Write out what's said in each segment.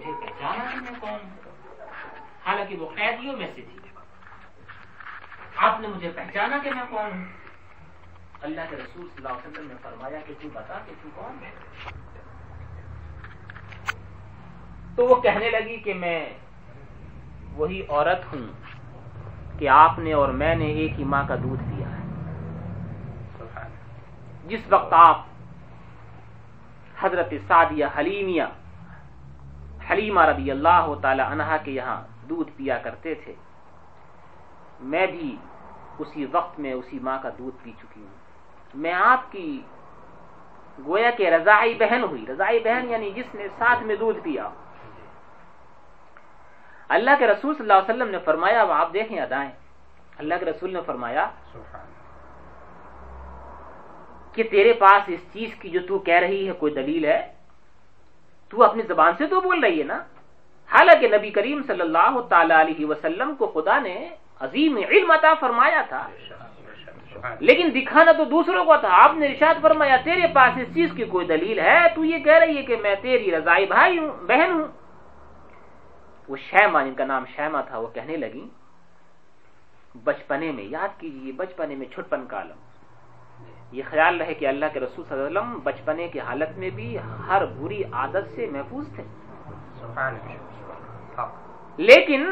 مجھے پہچانا کہ میں کون ہوں حالانکہ وہ قیدیوں میں سے تھی۔ آپ نے مجھے پہچانا کہ میں کون ہوں۔ اللہ کے رسول صلی اللہ علیہ وسلم نے فرمایا کہ تو بتا کہ تو کون ہے۔ تو وہ کہنے لگی کہ میں وہی عورت ہوں کہ آپ نے اور میں نے ایک ہی ماں کا دودھ پیا ہے۔ جس وقت آپ حضرت سعدیہ حلیمیہ حلیمہ رضی اللہ تعالی عنہا کے یہاں دودھ پیا کرتے تھے۔ میں بھی اسی وقت میں اسی ماں کا دودھ پی چکی ہوں۔ میں آپ کی گویا کہ رضائی بہن ہوئی۔ رضائی بہن یعنی جس نے ساتھ میں دودھ پیا۔ اللہ کے رسول صلی اللہ علیہ وسلم نے فرمایا اب آپ دیکھیں ادائیں۔ اللہ کے رسول نے فرمایا کہ تیرے پاس اس چیز کی جو تو کہہ رہی ہے کوئی دلیل ہے؟ تو اپنی زبان سے تو بول رہی ہے نا۔ حالانکہ نبی کریم صلی اللہ تعالی علیہ وسلم کو خدا نے عظیم علم عطا فرمایا تھا۔ لیکن دکھانا تو دوسروں کو تھا۔ آپ نے ارشاد فرمایا، تیرے پاس اس چیز کی کوئی دلیل ہے؟ تو یہ کہہ رہی ہے کہ میں تیری رضائی بھائی ہوں، بہن ہوں۔ وہ شیما جن کا نام شیما تھا، وہ کہنے لگی، بچپنے میں، یاد کیجیے بچپنے میں چھٹپن کا عالم۔ یہ خیال رہے کہ اللہ کے رسول صلی اللہ علیہ وسلم بچپنے کی حالت میں بھی ہر بری عادت سے محفوظ تھے۔ لیکن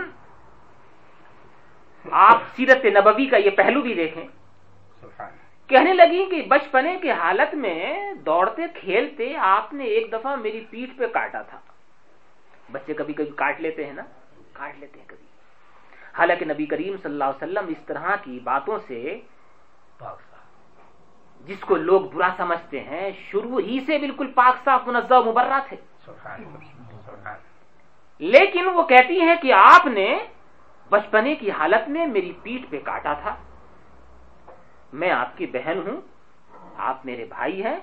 آپ سیرت نبوی کا یہ پہلو بھی دیکھیں۔ کہنے لگی کہ بچپنے کی حالت میں دوڑتے کھیلتے آپ نے ایک دفعہ میری پیٹھ پہ کاٹا تھا۔ بچے کبھی کبھی کاٹ لیتے ہیں نا؟ کاٹ لیتے ہیں کبھی۔ حالانکہ نبی کریم صلی اللہ علیہ وسلم اس طرح کی باتوں سے جس کو لوگ برا سمجھتے ہیں، شروع ہی سے بالکل پاک، صاف، منزہ مبرہ تھے لیکن وہ کہتی ہیں کہ آپ نے بچپنے کی حالت میں میری پیٹ پہ کاٹا تھا۔ میں آپ کی بہن ہوں، آپ میرے بھائی ہیں،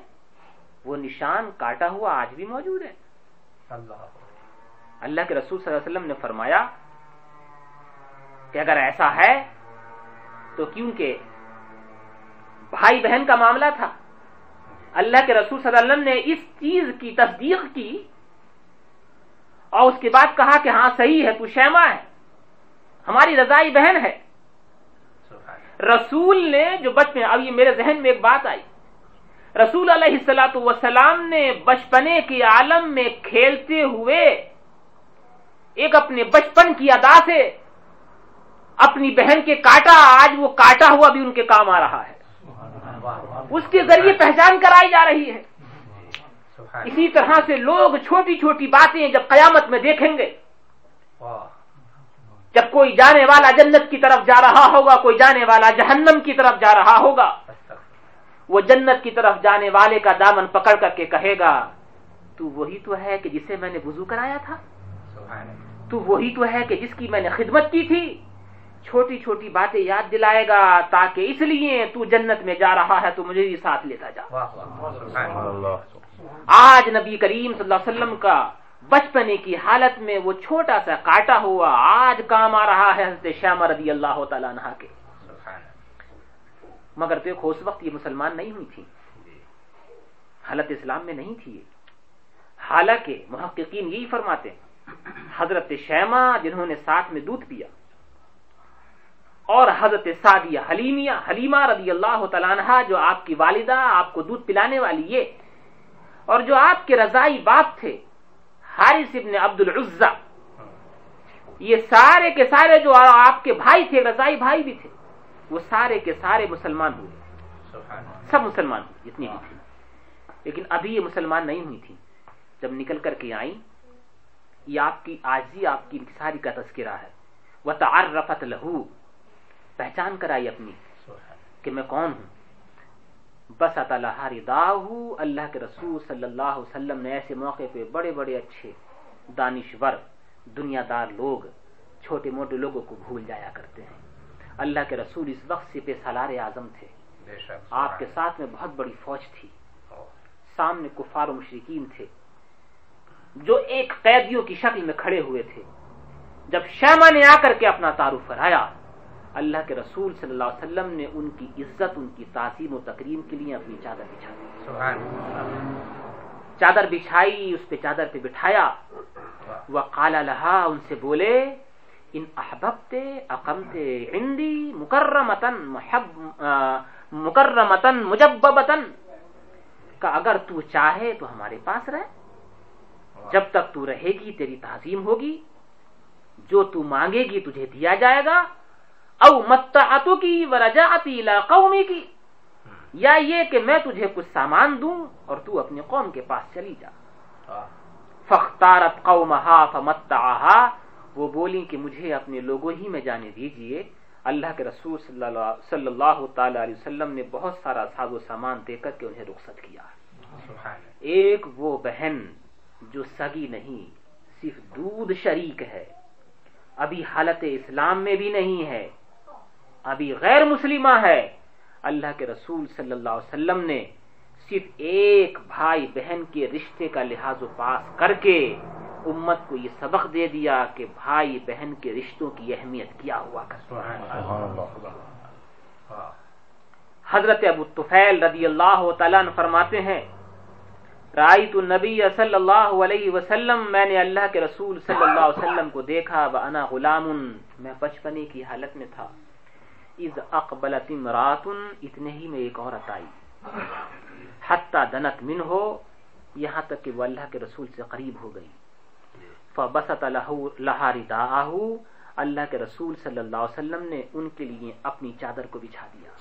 وہ نشان کاٹا ہوا آج بھی موجود ہے۔ اللہ کے رسول صلی اللہ علیہ وسلم نے فرمایا کہ اگر ایسا ہے تو کیونکہ بھائی بہن کا معاملہ تھا۔ اللہ کے رسول صلی اللہ علیہ وسلم نے اس چیز کی تصدیق کی اور اس کے بعد کہا کہ ہاں صحیح ہے، تو شیما ہے۔ ہماری رضائی بہن ہے۔ رسول نے جو بچپن اب یہ میرے ذہن میں ایک بات آئی۔ رسول علیہ السلاۃ وسلام نے بچپنے کے عالم میں کھیلتے ہوئے ایک اپنے بچپن کی ادا سے اپنی بہن کے کاٹا، آج وہ کاٹا ہوا بھی ان کے کام آ رہا ہے۔ اس کے ذریعے پہچان کرائی جا رہی ہے۔ اسی طرح سے لوگ چھوٹی چھوٹی باتیں جب قیامت میں دیکھیں گے۔ جب کوئی جانے والا جنت کی طرف جا رہا ہوگا کوئی جانے والا جہنم کی طرف جا رہا ہوگا۔ وہ جنت کی طرف جانے والے کا دامن پکڑ کر کے کہے گا تو وہی تو ہے کہ جسے میں نے وضو کرایا تھا۔ تو وہی تو ہے کہ جس کی میں نے خدمت کی تھی۔ چھوٹی چھوٹی باتیں یاد دلائے گا تاکہ اس لیے تو جنت میں جا رہا ہے تو مجھے بھی ساتھ لیتا جا۔ آج نبی کریم صلی اللہ علیہ وسلم کا بچپنے کی حالت میں وہ چھوٹا سا کاٹا ہوا آج کام آ رہا ہے حضرت شیما رضی اللہ تعالیٰ عنہ کے۔ مگر دیکھو اس وقت یہ مسلمان نہیں ہوئی تھی۔ حالت اسلام میں نہیں تھی حالانکہ محققین یہی فرماتے حضرت شیما جنہوں نے ساتھ میں دودھ پیا اور حضرت سعدیہ حلیمیہ حلیمہ رضی اللہ تعالیٰ عنہ جو آپ کی والدہ آپ کو دودھ پلانے والی یہ اور جو آپ کے رضائی باپ تھے حارث ابن عبد العزا یہ سارے کے سارے جو آپ کے بھائی تھے رضائی بھائی بھی تھے وہ سارے کے سارے مسلمان ہوئے۔ سب مسلمان ہوئے اتنی بھی تھی لیکن ابھی یہ مسلمان نہیں ہوئی تھی جب نکل کر کے آئیں یہ آپ کی آجی آپ کی ساری کا تذکرہ ہے۔ وہ تعرفت لہو پہچان کرائی اپنی کہ میں کون ہوں؟ بس اللہ اللہ کے رسول صلی اللہ علیہ وسلم نے ایسے موقع پہ بڑے بڑے اچھے دانشور دنیا دار لوگ چھوٹے موٹے لوگوں کو بھول جایا کرتے ہیں۔ اللہ کے رسول اس وقت سے پہ سالار اعظم تھے۔ آپ کے ساتھ میں بہت بڑی فوج تھی۔ سامنے کفار و مشرقین تھے۔ جو ایک قیدیوں کی شکل میں کھڑے ہوئے تھے۔ جب شیما نے آ کر کے اپنا تعارف کرایا اللہ کے رسول صلی اللہ علیہ وسلم نے ان کی عزت ان کی تعظیم و تکریم کے لیے اپنی چادر بچھا دی چادر بچھائی اس پہ چادر پہ بٹھایا۔ وہ کالا لہا ان سے بولے ان احببتے اقمتے ہندی مکرمتن محب مکرمتن مجببتن کا اگر تو چاہے تو ہمارے پاس رہ۔ جب تک تو رہے گی تیری تعظیم ہوگی۔ جو تو مانگے گی تجھے دیا جائے گا۔ او متعتو کی ورجعتی لا قومی کی. یا یہ کہ میں تجھے کچھ سامان دوں اور تو اپنے قوم کے پاس چلی جا. فختارت قومها فمتعها وہ بولی کہ مجھے اپنے لوگوں ہی میں جانے دیجیے. اللہ کے رسول صلی اللہ تعالی علیہ وسلم نے بہت سارا ساز و سامان دے کر کے انہیں رخصت کیا. ایک وہ بہن جو سگی نہیں صرف دودھ شریک ہے. ابھی حالت اسلام میں بھی نہیں ہے. ابھی غیر مسلمہ ہے۔ اللہ کے رسول صلی اللہ علیہ وسلم نے صرف ایک بھائی بہن کے رشتے کا لحاظ و پاس کر کے امت کو یہ سبق دے دیا کہ بھائی بہن کے رشتوں کی اہمیت کیا ہوا کر حضرت ابو طفیل رضی اللہ تعالیٰ فرماتے ہیں رائی تو نبی صلی اللہ علیہ وسلم، میں نے اللہ کے رسول صلی اللہ علیہ وسلم کو دیکھا انا غلام، میں بچپنے کی حالت میں تھا۔ از اقبلت راتن اتنے ہی میں ایک عورت آئی۔ حتی دنت من ہو یہاں تک کہ وہ اللہ کے رسول سے قریب ہو گئی۔ فبسط لہاری دا اللہ کے رسول صلی اللہ علیہ وسلم نے ان کے لیے اپنی چادر کو بچھا دیا۔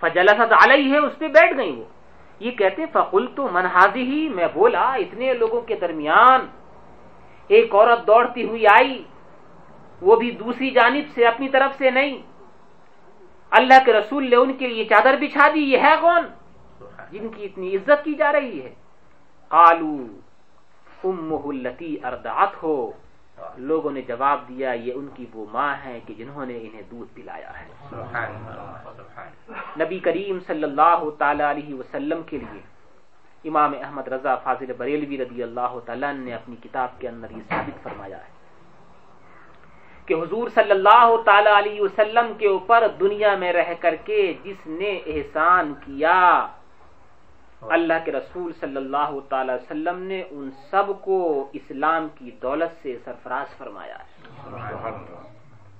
فجلست علیہ ہے اس پہ بیٹھ گئی وہ۔ یہ کہتے فقل تو منہازی ہی میں بولا، اتنے لوگوں کے درمیان ایک عورت دوڑتی ہوئی آئی۔ وہ بھی دوسری جانب سے اپنی طرف سے نہیں۔ اللہ کے رسول نے ان کے لیے چادر بچھا دی یہ ہے کون؟ جن کی اتنی عزت کی جا رہی ہے۔ قالو اردعت ہو۔ لوگوں نے جواب دیا یہ ان کی وہ ماں ہے کہ جنہوں نے انہیں دودھ پلایا ہے۔ نبی کریم صلی اللہ تعالی علیہ وسلم کے لیے امام احمد رضا فاضل بریلوی رضی اللہ تعالیٰ نے اپنی کتاب کے اندر یہ ثابت فرمایا ہے۔ کہ حضور صلی اللہ تعالی علیہ وسلم کے اوپر دنیا میں رہ کر کے جس نے احسان کیا، اللہ کے رسول صلی اللہ تعالی وسلم نے ان سب کو اسلام کی دولت سے سرفراز فرمایا۔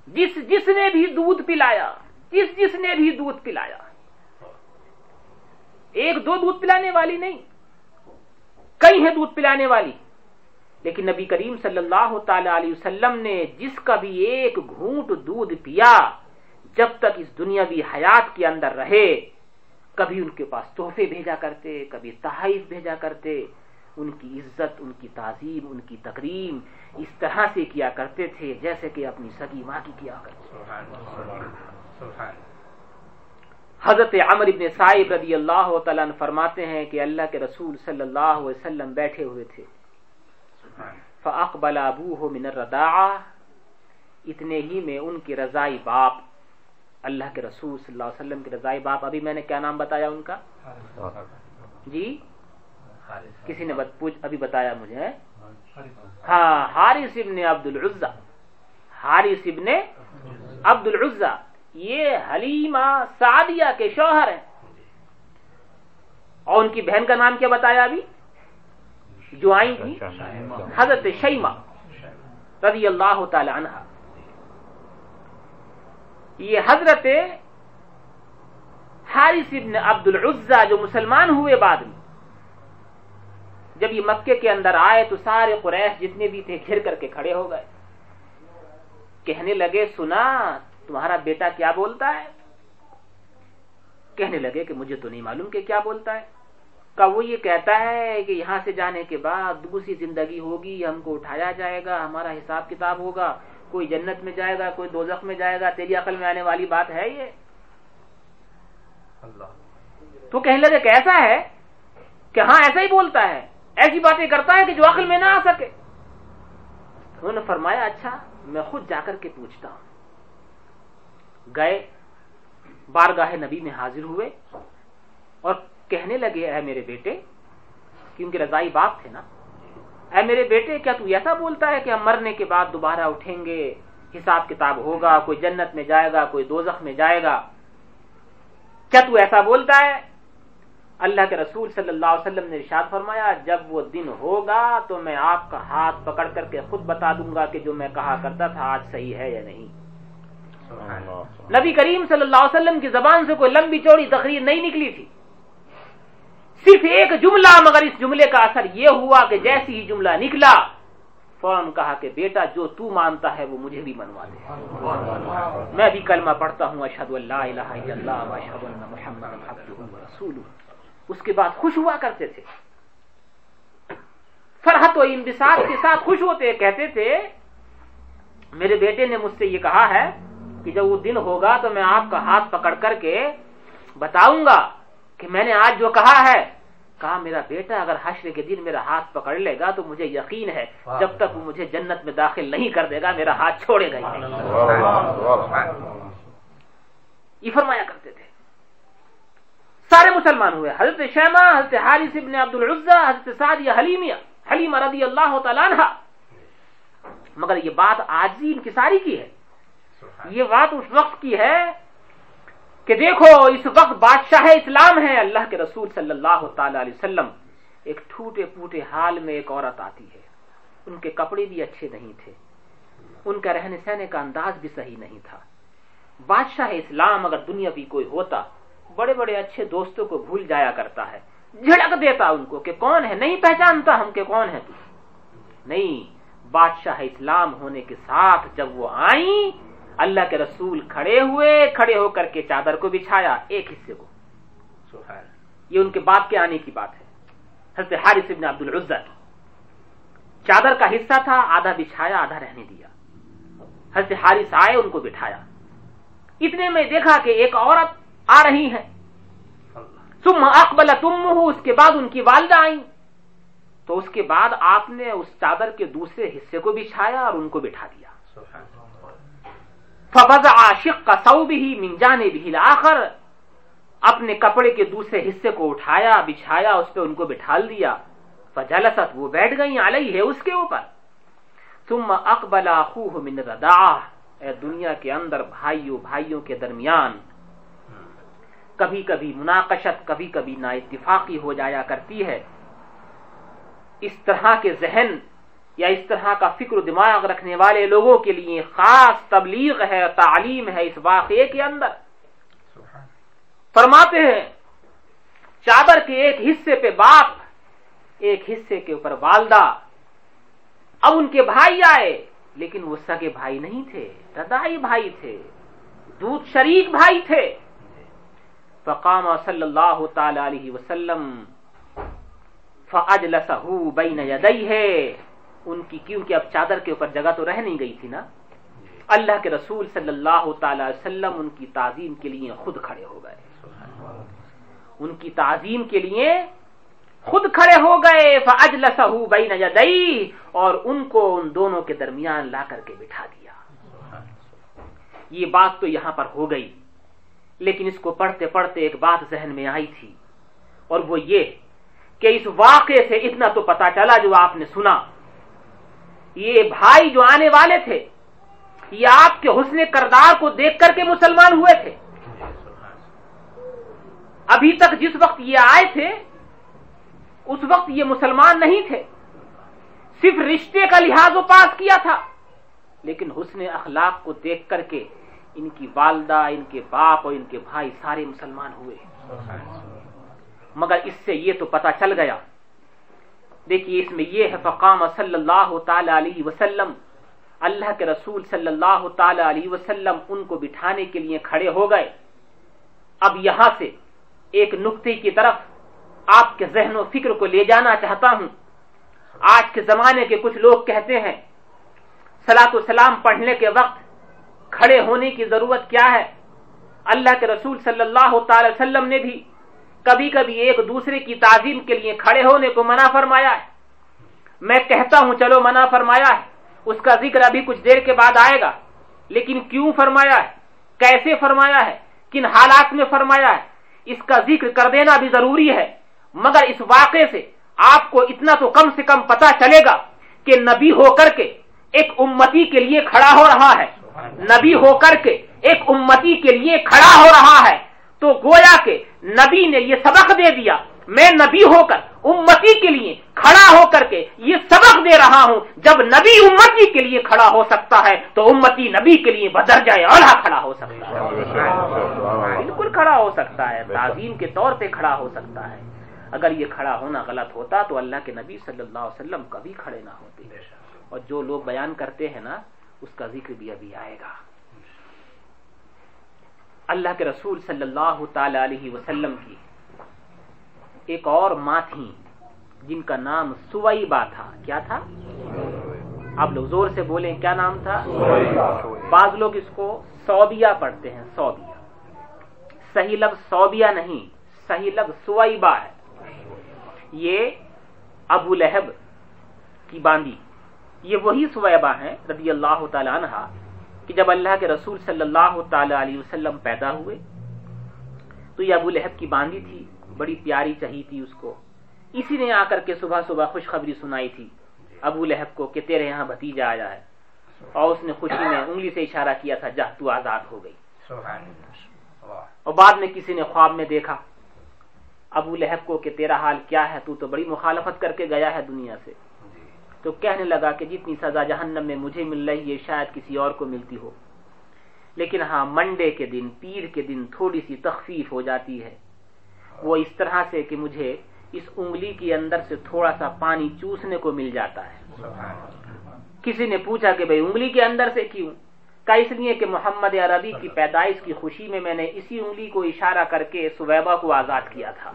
جس جس نے بھی دودھ پلایا، جس جس نے بھی دودھ پلایا۔ ایک دو دودھ پلانے والی نہیں، کئی ہیں دودھ پلانے والی۔ لیکن نبی کریم صلی اللہ تعالی علیہ وسلم نے جس کا بھی ایک گھونٹ دودھ پیا، جب تک اس دنیاوی حیات کے اندر رہے، کبھی ان کے پاس تحفے بھیجا کرتے، کبھی تحائف بھیجا کرتے، ان کی عزت، ان کی تعظیم، ان کی تقریم اس طرح سے کیا کرتے تھے جیسے کہ اپنی سگی ماں کی کیا کرتے حضرت عمر ابن صاحب رضی اللہ تعالیٰ فرماتے ہیں کہ اللہ کے رسول صلی اللہ علیہ وسلم بیٹھے ہوئے تھے۔ فاقبل ابوہ من الرداعہ اتنے ہی میں ان کی رضائی باپ، اللہ کے رسول صلی اللہ علیہ وسلم کے رضائی باپ۔ ابھی میں نے کیا نام بتایا ان کا؟ جی؟ کسی نے ابھی بتایا مجھے۔ ہاں حارث ابن عبد العزا حارث ابن عبد العزا یہ حلیمہ سعدیہ کے شوہر ہیں۔ اور ان کی بہن کا نام کیا بتایا ابھی؟ جو آئی تھی حضرت شیما رضی اللہ تعالی عنہ۔ یہ حضرت حارث ابن عبد العزا جو مسلمان ہوئے بعد میں جب یہ مکے کے اندر آئے تو سارے قریش جتنے بھی تھے گھر کر کے کھڑے ہو گئے۔ کہنے لگے سنا تمہارا بیٹا کیا بولتا ہے؟ کہنے لگے کہ مجھے تو نہیں معلوم کہ کیا بولتا ہے۔ کا وہ یہ کہتا ہے کہ یہاں سے جانے کے بعد دوسری زندگی ہوگی ہم کو اٹھایا جائے گا ہمارا حساب کتاب ہوگا کوئی جنت میں جائے گا کوئی دوزخ میں جائے گا تیری عقل میں آنے والی بات ہے یہ؟ تو کہنے لگے کیسا ہے کہ ہاں ایسا ہی بولتا ہے ایسی باتیں کرتا ہے کہ جو عقل میں نہ آ سکے۔ انہوں نے فرمایا اچھا میں خود جا کر کے پوچھتا ہوں۔ گئے بارگاہ نبی میں حاضر ہوئے اور کہنے لگے اے میرے بیٹے کیونکہ رضائی باپ تھے نا۔ اے میرے بیٹے کیا تو ایسا بولتا ہے کہ ہم مرنے کے بعد دوبارہ اٹھیں گے؟ حساب کتاب ہوگا کوئی جنت میں جائے گا کوئی دوزخ میں جائے گا۔ کیا تو ایسا بولتا ہے؟ اللہ کے رسول صلی اللہ علیہ وسلم نے ارشاد فرمایا جب وہ دن ہوگا تو میں آپ کا ہاتھ پکڑ کر کے خود بتا دوں گا کہ جو میں کہا کرتا تھا آج صحیح ہے یا نہیں۔ نبی کریم صلی اللہ علیہ وسلم کی زبان سے کوئی لمبی چوڑی تقریر نہیں نکلی تھی۔ صرف ایک جملہ، مگر اس جملے کا اثر یہ ہوا کہ جیسی ہی جملہ نکلا، فوراً کہا کہ بیٹا، جو تو مانتا ہے، وہ مجھے بھی منوا دے۔ میں بھی کلمہ پڑھتا ہوں، اشہد اللہ الہ الا اللہ اشہد ان محمد رسول اس کے بعد خوش ہوا کرتے تھے۔ فرحت و انبساط کے ساتھ خوش ہوتے کہتے تھے، میرے بیٹے نے مجھ سے یہ کہا ہے کہ جب وہ دن ہوگا تو میں آپ کا ہاتھ پکڑ کر کے بتاؤں گا کہ میں نے آج جو کہا ہے، کہا، میرا بیٹا اگر حشر کے دن میرا ہاتھ پکڑ لے گا تو مجھے یقین ہے، جب تک وہ مجھے جنت میں داخل نہیں کر دے گا، میرا ہاتھ چھوڑے گا یہ فرمایا کرتے تھے۔ سارے مسلمان ہوئے۔ حضرت شیما حضرت حارث ابن عبد العزا حضرت سعد حلیمیہ، حلیمہ رضی اللہ تعالیٰ عنہ۔ مگر یہ بات آجزی انکساری کی ہے۔ یہ بات اس وقت کی ہے کہ دیکھو، اس وقت بادشاہ اسلام ہے اللہ کے رسول صلی اللہ تعالی علیہ وسلم۔ ایک ٹوٹے پوٹے حال میں ایک عورت آتی ہے۔ ان کے کپڑے بھی اچھے نہیں تھے۔ ان کا رہنے سہنے کا انداز بھی صحیح نہیں تھا۔ بادشاہ اسلام اگر دنیا بھی کوئی ہوتا، بڑے بڑے اچھے دوستوں کو بھول جایا کرتا ہے۔ جھڑک دیتا ان کو کہ کون ہے؟ نہیں پہچانتا ہم کہ کون ہے تو نہیں، بادشاہ اسلام ہونے کے ساتھ جب وہ آئیں اللہ کے رسول کھڑے ہوئے کھڑے ہو کر کے چادر کو بچھایا ایک حصے کو۔ یہ ان کے باپ کے آنے کی بات ہے۔ حضرت حارث ابن عبد العزت چادر کا حصہ تھا آدھا بچھایا آدھا رہنے دیا۔ حضرت حارث آئے ان کو بٹھایا۔ اتنے میں دیکھا کہ ایک عورت آ رہی ہے۔ تم اکبل تم اس کے بعد ان کی والدہ آئیں۔ تو اس کے بعد آپ نے اس چادر کے دوسرے حصے کو بچھایا اور ان کو بٹھا دیا۔ فضا عاشق کا سو بھی من جانے بھی آخر اپنے کپڑے کے دوسرے حصے کو اٹھایا، بچھایا، اس پہ ان کو بٹھال دیا۔ فجلست، وہ بیٹھ گئی علیہ ہے اس کے اوپر۔ ثم اقبل اخوه من رداہ اے دنیا کے اندر بھائیوں بھائیوں کے درمیان۔ کبھی کبھی مناقشت کبھی کبھی نا اتفاقی ہو جایا کرتی ہے۔ اس طرح کے ذہن یا اس طرح کا فکر و دماغ رکھنے والے لوگوں کے لیے خاص تبلیغ ہے تعلیم ہے اس واقعے کے اندر۔ فرماتے ہیں چادر کے ایک حصے پہ باپ ایک حصے کے اوپر والدہ۔ اب ان کے بھائی آئے لیکن وہ سگے بھائی نہیں تھے ردائی بھائی تھے دودھ شریک بھائی تھے۔ فقام صلی اللہ تعالی علیہ وسلم فاجلسہ بین یدیہ۔ ان کی کیونکہ اب چادر کے اوپر جگہ تو رہ نہیں گئی تھی نا؟ اللہ کے رسول صلی اللہ تعالی وسلم ان کی تعظیم کے لیے خود کھڑے ہو گئے۔ ان کی تعظیم کے لیے خود کھڑے ہو گئے۔ بین یدئی اور ان کو ان دونوں کے درمیان لا کر کے بٹھا دیا۔ یہ بات تو یہاں پر ہو گئی۔ لیکن اس کو پڑھتے پڑھتے ایک بات ذہن میں آئی تھی۔ اور وہ یہ کہ اس واقعے سے اتنا تو پتا چلا جو آپ نے سنا۔ یہ بھائی جو آنے والے تھے، یہ آپ کے حسن کردار کو دیکھ کر کے مسلمان ہوئے تھے۔ ابھی تک جس وقت یہ آئے تھے، اس وقت یہ مسلمان نہیں تھے۔ صرف رشتے کا لحاظ و پاس کیا تھا، لیکن حسن اخلاق کو دیکھ کر کے ان کی والدہ، ان کے باپ اور ان کے بھائی سارے مسلمان ہوئے۔ مگر اس سے یہ تو پتا چل گیا دیکھیے اس میں یہ ہے، فقام صلی اللہ تعالی علیہ وسلم۔ اللہ کے رسول صلی اللہ تعالی علیہ وسلم ان کو بٹھانے کے لیے کھڑے ہو گئے۔ اب یہاں سے ایک نقطے کی طرف آپ کے ذہن و فکر کو لے جانا چاہتا ہوں۔ آج کے زمانے کے کچھ لوگ کہتے ہیں سلاۃ و سلام پڑھنے کے وقت کھڑے ہونے کی ضرورت کیا ہے؟ اللہ کے رسول صلی اللہ تعالی وسلم نے بھی کبھی کبھی ایک دوسرے کی تعظیم کے لیے کھڑے ہونے کو منع فرمایا ہے۔ میں کہتا ہوں، چلو، منع فرمایا ہے۔ اس کا ذکر ابھی کچھ دیر کے بعد آئے گا۔ لیکن کیوں فرمایا ہے؟ کیسے فرمایا ہے؟ کن حالات میں فرمایا ہے؟ اس کا ذکر کر دینا بھی ضروری ہے۔ مگر اس واقعے سے آپ کو اتنا تو کم سے کم پتا چلے گا کہ نبی ہو کر کے ایک امتی کے لیے کھڑا ہو رہا ہے۔ نبی ہو کر کے ایک امتی کے لیے کھڑا ہو رہا ہے۔ تو گویا کہ نبی نے یہ سبق دے دیا۔ میں نبی ہو کر، امتی کے لیے کھڑا ہو کر کے یہ سبق دے رہا ہوں۔ جب نبی امتی کے لیے کھڑا ہو سکتا ہے، تو امتی نبی کے لیے بدر جائے اولا کھڑا ہو سکتا ہے۔ بالکل کھڑا ہو سکتا ہے، تعظیم کے طور پہ کھڑا ہو سکتا ہے۔ اگر یہ کھڑا ہونا غلط ہوتا، تو اللہ کے نبی صلی اللہ علیہ وسلم کبھی کھڑے نہ ہوتے۔ اور جو لوگ بیان کرتے ہیں نا، اس کا ذکر بھی ابھی آئے گا۔ اللہ کے رسول صلی اللہ تعالی علیہ وسلم کی ایک اور ماں تھی جن کا نام سوئیبا تھا۔ کیا تھا؟ آپ لوگ زور سے بولیں کیا نام تھا؟ بعض لوگ اس کو سوبیا پڑھتے ہیں سوبیا۔ صحیح لفظ سوبیا نہیں صحیح لفظ سوئیبا ہے۔ یہ ابو لہب کی باندی یہ وہی سویبا ہیں رضی اللہ تعالی عنہ کہ جب اللہ کے رسول صلی اللہ تعالی علیہ وسلم پیدا ہوئے، تو یہ ابو لہب کی باندی تھی، بڑی پیاری چہی تھی اس کو۔ اسی نے آ کر کے صبح صبح خوشخبری سنائی تھی ابو لہب کو کہ تیرے یہاں بھتیجا آیا ہے۔ اور اس نے خوشی میں انگلی سے اشارہ کیا تھا جہ تو آزاد ہو گئی۔ اور بعد میں کسی نے خواب میں دیکھا، ابو لہب کو کہ تیرا حال کیا ہے؟ تو تو بڑی مخالفت کر کے گیا ہے دنیا سے۔ تو کہنے لگا کہ جتنی سزا جہنم میں مجھے مل رہی ہے، شاید کسی اور کو ملتی ہو۔ لیکن ہاں منڈے کے دن، پیر کے دن تھوڑی سی تخفیف ہو جاتی ہے۔ وہ اس طرح سے کہ مجھے اس انگلی کے اندر سے تھوڑا سا پانی چوسنے کو مل جاتا ہے۔ کسی نے پوچھا کہ بھائی، انگلی کے اندر سے کیوں؟ کا اس لیے کہ محمد عربی کی پیدائش کی خوشی میں میں نے اسی انگلی کو اشارہ کر کے سویبا کو آزاد کیا تھا۔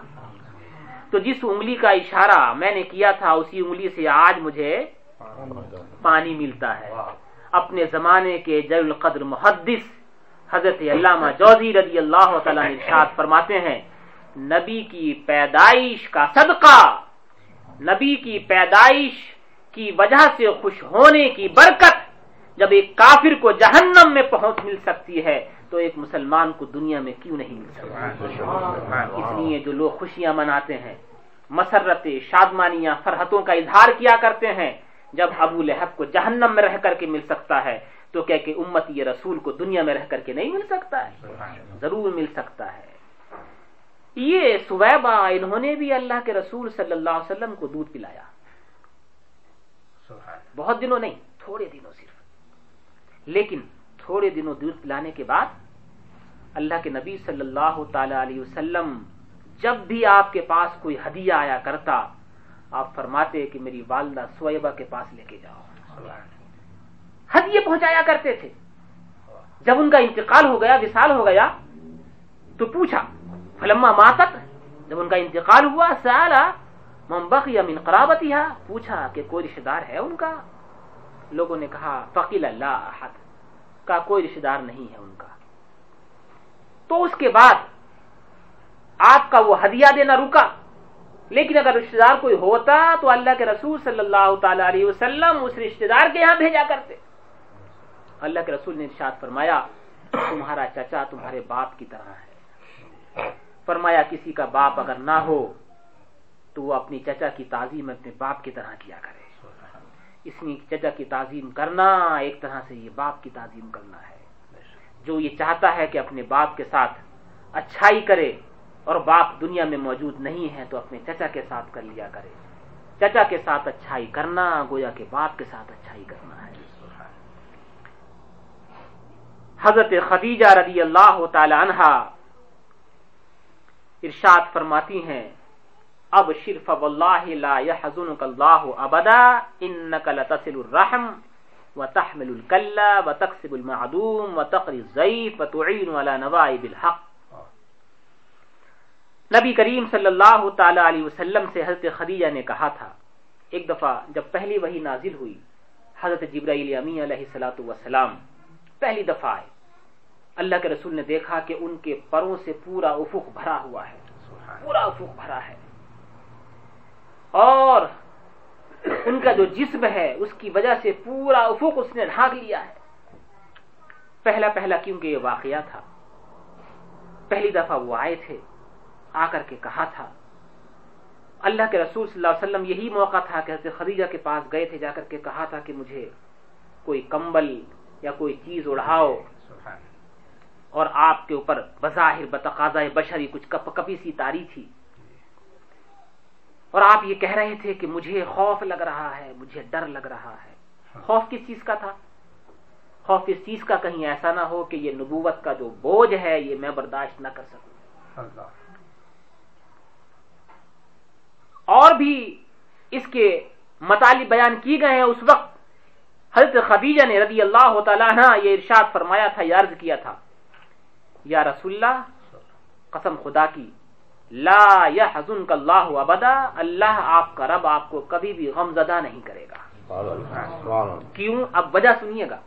تو جس انگلی کا اشارہ میں نے کیا تھا، اسی انگلی سے آج مجھے پانی ملتا ہے۔ اپنے زمانے کے جل القدر محدث حضرت علامہ جوزی رضی اللہ تعالیٰ ارشاد فرماتے ہیں، نبی کی پیدائش کا صدقہ، نبی کی پیدائش کی وجہ سے خوش ہونے کی برکت جب ایک کافر کو جہنم میں پہنچ مل سکتی ہے۔ تو ایک مسلمان کو دنیا میں کیوں نہیں مل سکتا؟ اس لیے جو لوگ خوشیاں مناتے ہیں مسرت شادمانیاں فرحتوں کا اظہار کیا کرتے ہیں جب ابو لہب کو جہنم میں رہ کر کے مل سکتا ہے تو کیا کہ امت یہ رسول کو دنیا میں رہ کر کے نہیں مل سکتا ہے۔ ضرور مل سکتا ہے۔ یہ سویبا انہوں نے بھی اللہ کے رسول صلی اللہ علیہ وسلم کو دودھ پلایا۔ بہت دنوں نہیں تھوڑے دنوں صرف۔ لیکن تھوڑے دنوں دودھ پلانے کے بعد اللہ کے نبی صلی اللہ تعالی علیہ وسلم، جب بھی آپ کے پاس کوئی ہدیہ آیا کرتا، آپ فرماتے کہ میری والدہ سویبا کے پاس لے کے جاؤ۔ ہدیے پہنچایا کرتے تھے۔ جب ان کا انتقال ہو گیا، وصال ہو گیا، تو پوچھا، فلما ماتت؟ جب ان کا انتقال ہوا سالا ممبخ یا من پوچھا کہ کوئی رشتے دار ہے ان کا؟ لوگوں نے کہا، فقیل اللہ کا کوئی رشتے دار نہیں ہے ان کا۔ تو اس کے بعد آپ کا وہ ہدیہ دینا رکا۔ لیکن اگر رشتے دار کوئی ہوتا تو اللہ کے رسول صلی اللہ تعالی علیہ وسلم اس رشتے دار کے یہاں بھیجا کرتے۔ اللہ کے رسول نے ارشاد فرمایا، تمہارا چچا تمہارے باپ کی طرح ہے۔ فرمایا، کسی کا باپ اگر نہ ہو تو وہ اپنی چچا کی تعظیم اپنے باپ کی طرح کیا کرے۔ اس لیے چچا کی تعظیم کرنا، ایک طرح سے یہ باپ کی تعظیم کرنا ہے۔ جو یہ چاہتا ہے کہ اپنے باپ کے ساتھ اچھائی کرے اور باپ دنیا میں موجود نہیں ہے تو اپنے چچا کے ساتھ کر لیا کرے۔ چچا کے ساتھ اچھائی کرنا، گویا کہ باپ کے ساتھ اچھائی کرنا ہے۔ حضرت خدیجہ رضی اللہ تعالی عنہ ارشاد فرماتی ہیں اب شرف واللہ لا يحزنك الله ابدا انك لتصل الرحم۔ وتحمل الكلا وتكسب المعدوم وتقري الضيف وتعين على نوائب الحق. نبی کریم صلی اللہ تعالی علیہ وسلم سے حضرت خدیجہ نے کہا تھا ایک دفعہ جب پہلی وہی نازل ہوئی حضرت جبرائیل امی علیہ سلاۃ وسلام پہلی دفعہ آئے۔ اللہ کے رسول نے دیکھا کہ ان کے پروں سے پورا افق بھرا ہوا ہے۔ پورا افق بھرا ہے۔ اور ان کا جو جسم ہے، اس کی وجہ سے پورا افق اس نے ڈھانک لیا ہے۔ پہلا پہلا کیونکہ یہ واقعہ تھا۔ پہلی دفعہ وہ آئے تھے، آ کر کے کہا تھا۔ اللہ کے رسول صلی اللہ علیہ وسلم یہی موقع تھا کہ حضرت خدیجہ کے پاس گئے تھے، جا کر کے کہا تھا کہ مجھے کوئی کمبل یا کوئی چیز اڑاؤ۔ اور آپ کے اوپر بظاہر بتقاضا بشری کچھ کپ کپی سی تاری تھی۔ اور آپ یہ کہہ رہے تھے کہ مجھے خوف لگ رہا ہے مجھے ڈر لگ رہا ہے۔ خوف کس چیز کا تھا؟ خوف اس چیز کا؟ کہیں ایسا نہ ہو کہ یہ نبوت کا جو بوجھ ہے یہ میں برداشت نہ کر سکوں۔ اور بھی اس کے مطالب بیان کی گئے ہیں۔ اس وقت حضرت خدیجہ نے رضی اللہ تعالیٰ یہ ارشاد فرمایا تھا یہ عرض کیا تھا یا رسول اللہ قسم خدا کی لا یا حضن کا اللہ ابدا اللہ آپ کا رب آپ کو کبھی بھی غم زدہ نہیں کرے گا۔ کیوں؟ اب وجہ سنیے گا۔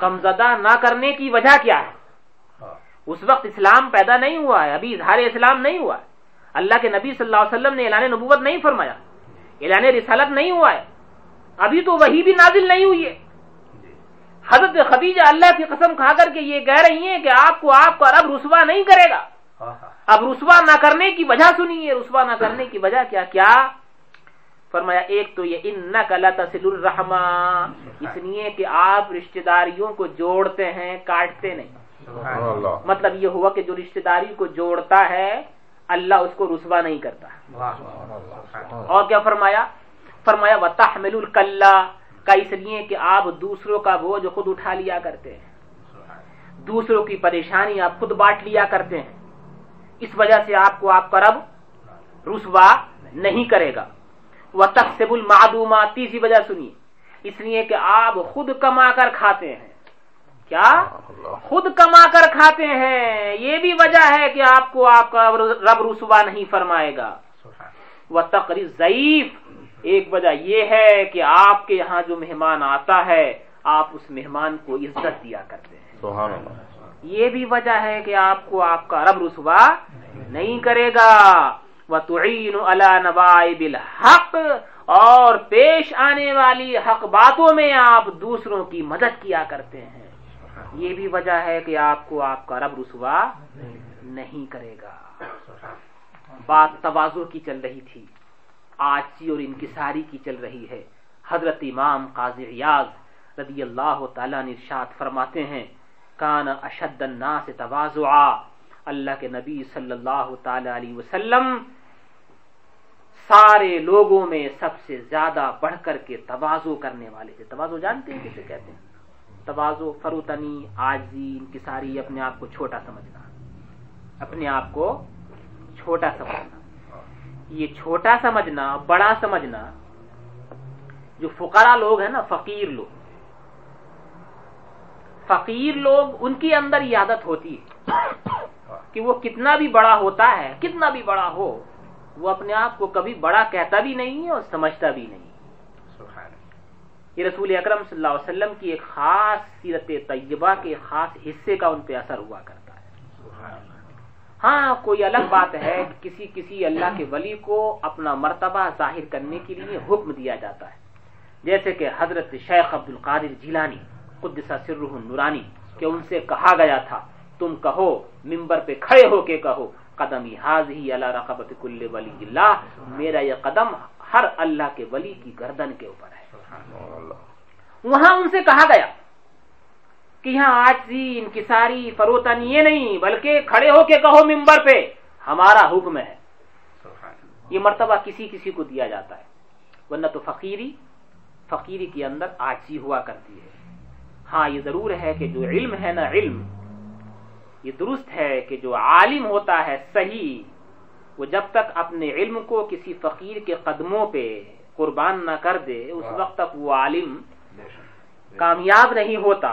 غم زدہ نہ کرنے کی وجہ کیا ہے؟ اس وقت اسلام پیدا نہیں ہوا ہے ابھی اظہار اسلام نہیں ہوا ہے۔ اللہ کے نبی صلی اللہ علیہ وسلم نے اعلان نبوت نہیں فرمایا۔ اعلان رسالت نہیں ہوا ہے۔ ابھی تو وہی بھی نازل نہیں ہوئی ہے۔ حضرت خدیجہ اللہ کی قسم کھا کر کے یہ کہہ رہی ہیں کہ آپ کو آپ کا رب رسوا نہیں کرے گا۔ اب رسوا نہ کرنے کی وجہ سنیے رسوا نہ کرنے کی وجہ کیا کیا؟ فرمایا ایک تو یہ ان تسل الرحما اس لیے کہ آپ رشتہ داریوں کو جوڑتے ہیں کاٹتے نہیں۔ مطلب یہ ہوا کہ جو رشتہ داری کو جوڑتا ہے اللہ اس کو رسوا نہیں کرتا۔ اور کیا فرمایا؟ فرمایا و تحمل الکلہ کا اس لیے کہ آپ دوسروں کا بوجھ خود اٹھا لیا کرتے ہیں۔ دوسروں کی پریشانی آپ خود بانٹ لیا کرتے ہیں۔ اس وجہ سے آپ کو آپ کا رب رسوا نہیں کرے گا۔ وہ تقسب المعدومات تیسری وجہ سنیے۔ اس لیے کہ آپ خود کما کر کھاتے ہیں۔ کیا؟ خود کما کر کھاتے ہیں۔ یہ بھی وجہ ہے کہ آپ کو آپ کا رب رسوا نہیں فرمائے گا۔ وہ تقریب ضعیف ایک وجہ یہ ہے کہ آپ کے یہاں جو مہمان آتا ہے، آپ اس مہمان کو عزت دیا کرتے ہیں۔ یہ بھی وجہ ہے کہ آپ کو آپ کا رب رسوا نہیں کرے گا۔ وہ توعین اللہ نوائب اور پیش آنے والی حق باتوں میں آپ دوسروں کی مدد کیا کرتے ہیں۔ یہ بھی وجہ ہے کہ آپ کو آپ کا رب رسوا نہیں کرے گا۔ بات توازو کی چل رہی تھی۔ آجی اور انکساری کی چل رہی ہے۔ حضرت امام قاضی ریاض رضی اللہ تعالیٰ نے ارشاد فرماتے ہیں کان اشد الناس توازعا اللہ کے نبی صلی اللہ تعالی علیہ وسلم سارے لوگوں میں سب سے زیادہ بڑھ کر کے توازو کرنے والے تھے۔ توازو جانتے ہیں کسے کہتے ہیں؟ توازو فروتنی آجی انکساری اپنے آپ کو چھوٹا سمجھنا۔ اپنے آپ کو چھوٹا سمجھنا۔ یہ چھوٹا سمجھنا، بڑا سمجھنا جو فقرا لوگ ہیں نا، فقیر لوگ فقیر لوگ ان کے اندر یہ عادت ہوتی ہے کہ وہ کتنا بھی بڑا ہوتا ہے کتنا بھی بڑا ہو وہ اپنے آپ کو کبھی بڑا کہتا بھی نہیں ہے اور سمجھتا بھی نہیں یہ رسول اکرم صلی اللہ علیہ وسلم کی ایک خاص سیرت طیبہ کے خاص حصے کا ان پہ اثر ہوا کرتا ہے۔ ہاں کوئی الگ بات ہے کہ کسی کسی اللہ کے ولی کو اپنا مرتبہ ظاہر کرنے کے لیے حکم دیا جاتا ہے۔ جیسے کہ حضرت شیخ عبد القادر جیلانی قدسہ سرہ نورانی کہ ان سے کہا گیا تھا تم کہو ممبر پہ کھڑے ہو کے کہو قدم حاض ہی اللہ رقبت کل ولی اللہ میرا یہ قدم ہر اللہ کے ولی کی گردن کے اوپر ہے۔ وہاں ان سے کہا گیا کہ یہاں آج انکساری فروتن یہ نہیں بلکہ کھڑے ہو کے کہو ممبر پہ ہمارا حکم ہے۔ یہ مرتبہ کسی کسی کو دیا جاتا ہے۔ ورنہ تو فقیری فقیری کے اندر آجی ہوا کرتی ہے۔ ہاں یہ ضرور ہے کہ جو علم ہے نا علم یہ درست ہے کہ جو عالم ہوتا ہے صحیح وہ جب تک اپنے علم کو کسی فقیر کے قدموں پہ قربان نہ کر دے اس وقت تک وہ عالم کامیاب نہیں ہوتا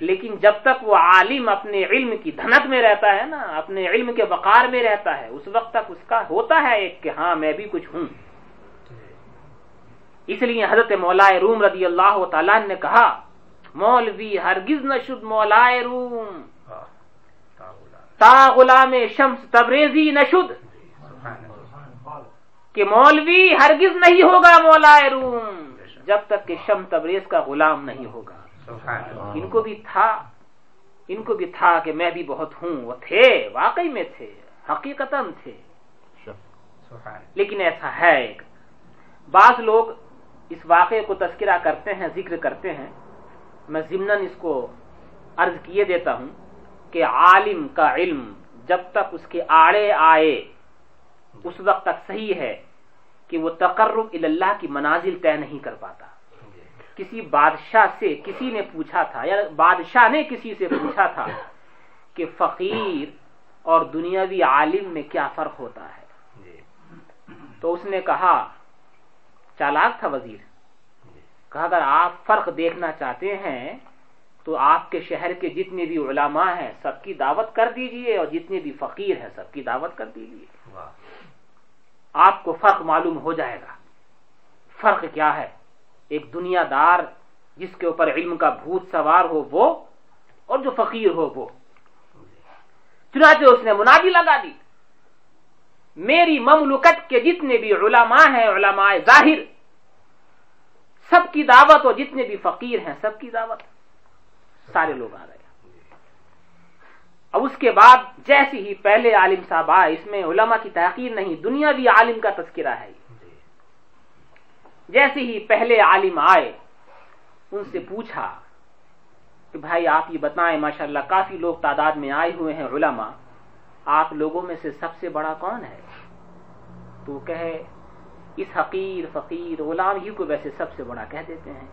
لیکن جب تک وہ عالم اپنے علم کی دھنک میں رہتا ہے نا اپنے علم کے وقار میں رہتا ہے اس وقت تک اس کا ہوتا ہے ایک کہ ہاں میں بھی کچھ ہوں۔ اس لیے حضرت مولا روم رضی اللہ تعالیٰ نے کہا مولوی ہرگز نہ شد مولا روم۔ تا غلام۔ شمس تبریزی نہ شد۔ کہ مولوی ہرگز نہیں ہوگا مولا روم جب تک کہ شم تبریز کا غلام نہیں ہوگا۔ ان کو بھی تھا ان کو بھی تھا کہ میں بھی بہت ہوں۔ وہ تھے واقعی میں تھے حقیقت تھے۔ لیکن ایسا ہے ایک۔ بعض لوگ اس واقعے کو تذکرہ کرتے ہیں ذکر کرتے ہیں۔ میں ضمن اس کو عرض کیے دیتا ہوں کہ عالم کا علم جب تک اس کے آڑے آئے، اس وقت تک صحیح ہے کہ وہ تقرب اللہ کی منازل طے نہیں کر پاتا۔ کسی بادشاہ سے کسی نے پوچھا تھا یا بادشاہ نے کسی سے پوچھا تھا کہ فقیر اور دنیاوی عالم میں کیا فرق ہوتا ہے؟ تو اس نے کہا، چالاک تھا وزیر۔ کہا اگر آپ فرق دیکھنا چاہتے ہیں تو آپ کے شہر کے جتنے بھی علماء ہیں سب کی دعوت کر دیجیے اور جتنے بھی فقیر ہیں سب کی دعوت کر دیجیے۔ آپ کو فرق معلوم ہو جائے گا۔ فرق کیا ہے؟ ایک دنیا دار جس کے اوپر علم کا بھوت سوار ہو وہ اور جو فقیر ہو وہ۔ چنانچہ اس نے منادی لگا دی۔ میری مملکت کے جتنے بھی علماء ہیں علماء ظاہر سب کی دعوت اور جتنے بھی فقیر ہیں، سب کی دعوت۔ سارے لوگ آ گئے۔ اب اس کے بعد جیسے ہی پہلے عالم صاحب آئے، اس میں علماء کی تحقیر نہیں دنیا بھی عالم کا تذکرہ ہے۔ جیسے ہی پہلے عالم آئے، ان سے پوچھا کہ بھائی آپ یہ بتائیں، ماشاءاللہ کافی لوگ تعداد میں آئے ہوئے ہیں علماء، آپ لوگوں میں سے سب سے بڑا کون ہے؟ تو کہے اس حقیر فقیر غلام ہی کو ویسے سب سے بڑا کہہ دیتے ہیں۔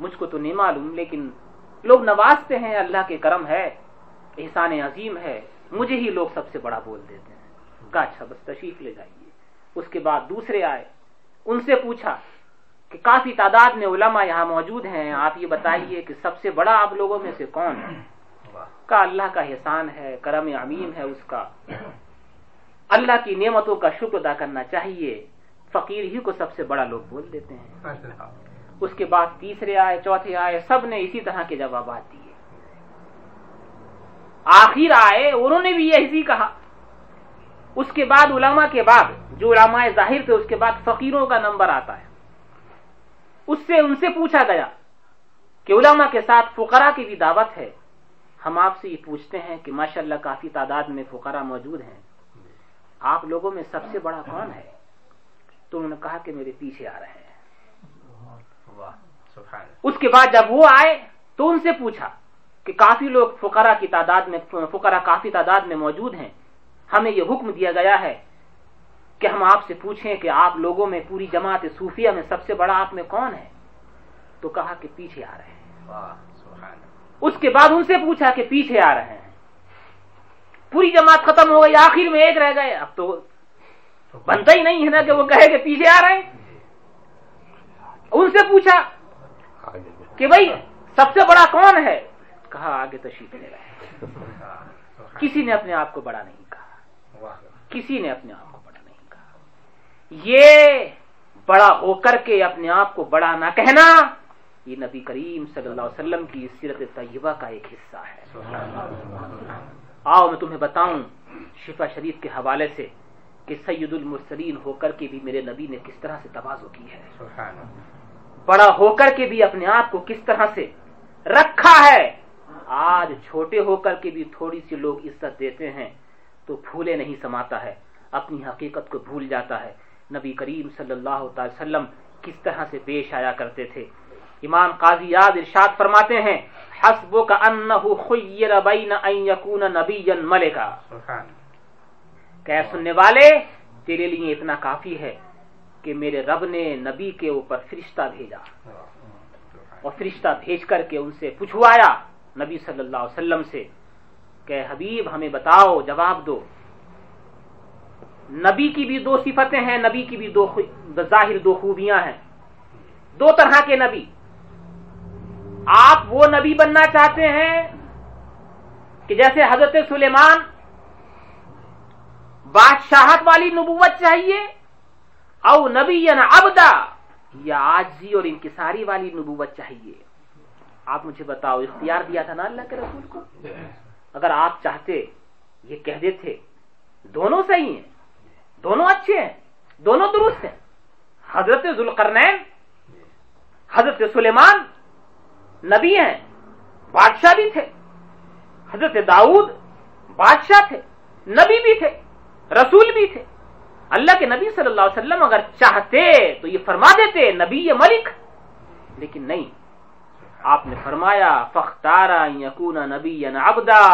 مجھ کو تو نہیں معلوم، لیکن لوگ نوازتے ہیں، اللہ کے کرم ہے، احسان عظیم ہے، مجھے ہی لوگ سب سے بڑا بول دیتے ہیں۔ کہا اچھا بس تشریف لے جائیے۔ اس کے بعد دوسرے آئے۔ ان سے پوچھا کہ کافی تعداد میں علماء یہاں موجود ہیں، آپ یہ بتائیے کہ سب سے بڑا آپ لوگوں میں سے کون ہے؟ کا اللہ کا احسان ہے، کرم عمیم ہے اس کا۔ اللہ کی نعمتوں کا شکر ادا کرنا چاہیے۔ فقیر ہی کو سب سے بڑا لوگ بول دیتے ہیں۔ اس کے بعد تیسرے آئے چوتھے آئے سب نے اسی طرح کے جوابات دیے۔ آخر آئے انہوں نے بھی یہی کہا۔ اس کے بعد علماء کے بعد جو علماء ظاہر تھے اس کے بعد فقیروں کا نمبر آتا ہے۔ اس سے ان سے پوچھا گیا کہ علماء کے ساتھ فقرا کی بھی دعوت ہے۔ ہم آپ سے یہ پوچھتے ہیں کہ ماشاءاللہ کافی تعداد میں فقرا موجود ہیں۔ آپ لوگوں میں سب سے بڑا کون ہے؟ تو انہوں نے کہا کہ میرے پیچھے آ رہے ہیں۔ اس کے بعد جب وہ آئے تو ان سے پوچھا کہ کافی لوگ فقرا کی تعداد میں فقرا کافی تعداد میں موجود ہیں۔ ہمیں یہ حکم دیا گیا ہے کہ ہم آپ سے پوچھیں کہ آپ لوگوں میں پوری جماعت صوفیہ میں سب سے بڑا آپ میں کون ہے؟ تو کہا کہ پیچھے آ رہے ہیں۔ اس کے بعد ان سے پوچھا کہ پیچھے آ رہے ہیں۔ پوری جماعت ختم ہو گئی آخر میں ایک رہ گئے۔ اب تو بنتا ہی نہیں ہے نا کہ وہ کہے کہ پیچھے آ رہے ہیں۔ ان سے پوچھا کہ بھائی، سب سے بڑا کون ہے؟ کہا، آگے تشریف لے رہے کسی نے اپنے آپ کو بڑا نہیں کہا۔ کسی نے اپنے آپ کو بڑا نہیں کہا۔ یہ بڑا ہو کر کے اپنے آپ کو بڑا نہ کہنا، یہ نبی کریم صلی اللہ علیہ وسلم کی سیرت طیبہ کا ایک حصہ ہے۔ آؤ، میں تمہیں بتاؤں، شفا شریف کے حوالے سے کہ سید المرسلین ہو کر کے بھی میرے نبی نے کس طرح سے توازو کی ہے۔ بڑا ہو کر کے بھی اپنے آپ کو کس طرح سے رکھا ہے۔ آج چھوٹے ہو کر کے بھی تھوڑی سی لوگ عزت دیتے ہیں تو پھولے نہیں سماتا ہے اپنی حقیقت کو بھول جاتا ہے۔ نبی کریم صلی اللہ تعالی وسلم کس طرح سے پیش آیا کرتے تھے۔ امام قاضی یاد ارشاد فرماتے ہیں حسبو کا انہو خیر بین ان یکون نبی ملکا۔ کہ سننے والے، تیرے لیے اتنا کافی ہے کہ میرے رب نے نبی کے اوپر فرشتہ بھیجا۔ اور فرشتہ بھیج کر کے ان سے پوچھوایا نبی صلی اللہ علیہ وسلم سے، کہ حبیب ہمیں بتاؤ، جواب دو۔ نبی کی بھی دو صفتیں ہیں، نبی کی بھی دو ظاہر دو خوبیاں ہیں۔ دو طرح کے نبی۔ آپ وہ نبی بننا چاہتے ہیں کہ جیسے حضرت سلیمان بادشاہت والی نبوت چاہیے؟ او نبی ابدا یا آجزی اور انکساری والی نبوت چاہیے۔ آپ مجھے بتاؤ، اختیار دیا تھا نا اللہ کے رسول کو؟ اگر آپ چاہتے، یہ کہہ دیتے، دونوں صحیح ہیں، دونوں اچھے ہیں، دونوں درست ہیں۔ حضرت ذوالقرنین، حضرت سلیمان نبی ہیں، بادشاہ بھی تھے۔ حضرت داؤد، بادشاہ تھے، نبی بھی تھے۔ رسول بھی تھے۔ اللہ کے نبی صلی اللہ علیہ وسلم اگر چاہتے تو یہ فرما دیتے، نبی یہ ملک۔ لیکن نہیں، آپ نے فرمایا فختارا یقون نبی ابدا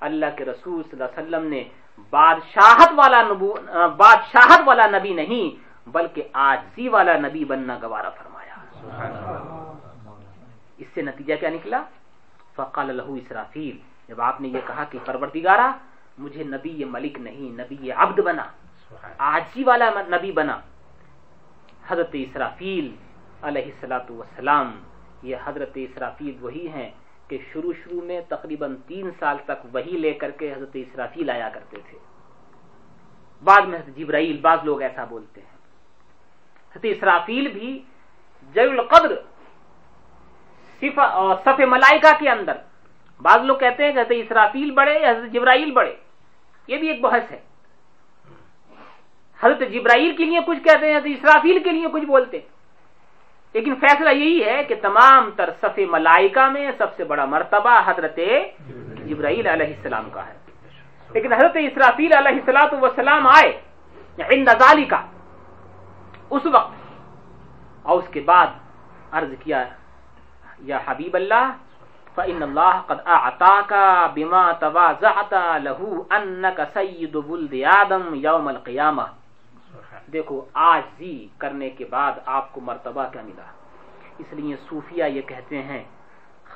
اللہ کے رسول صلی اللہ علیہ وسلم نے بادشاہت والا نبو، بادشاہت والا نبی نہیں، بلکہ آجزی والا نبی بننا گوارا فرمایا۔ اس سے نتیجہ کیا نکلا؟ فقال لہو اسرافیل۔ جب آپ نے یہ کہا کہ پرورتگارا مجھے نبی یہ ملک نہیں نبی یہ عبد بنا۔ آجی والا نبی بنا۔ حضرت اسرافیل علیہ السلاۃ وسلام یہ حضرت اسرافیل وہی ہیں کہ شروع شروع میں تقریباً تین سال تک وہی لے کر کے حضرت اسرافیل آیا کرتے تھے۔ بعد میں حضرت جبرائیل بعض لوگ ایسا بولتے ہیں۔ حضرت اسرافیل بھی جی القدر صف ملائکہ کے اندر۔ بعض لوگ کہتے ہیں کہ حضرت اسرافیل بڑے یا حضرت جبرائیل بڑے۔ یہ بھی ایک بحث ہے۔ حضرت جبرائیل کے لیے کچھ کہتے ہیں، حضرت اسرافیل کے لیے کچھ بولتے ہیں۔ لیکن فیصلہ یہی ہے کہ تمام تر صف ملائکہ میں سب سے بڑا مرتبہ حضرت جبرائیل علیہ السلام کا ہے۔ لیکن حضرت اسرافیل علیہ السلام وسلام آئے، عند کا اس وقت، اور اس کے بعد عرض کیا، یا حبیب اللہ فإن اللہ قد اعطاك بما تواضعت له انك سید ولد آدم یوم القیامہ دیکھو، آجزی کرنے کے بعد آپ کو مرتبہ کیا ملا؟ اس لیے صوفیہ یہ کہتے ہیں،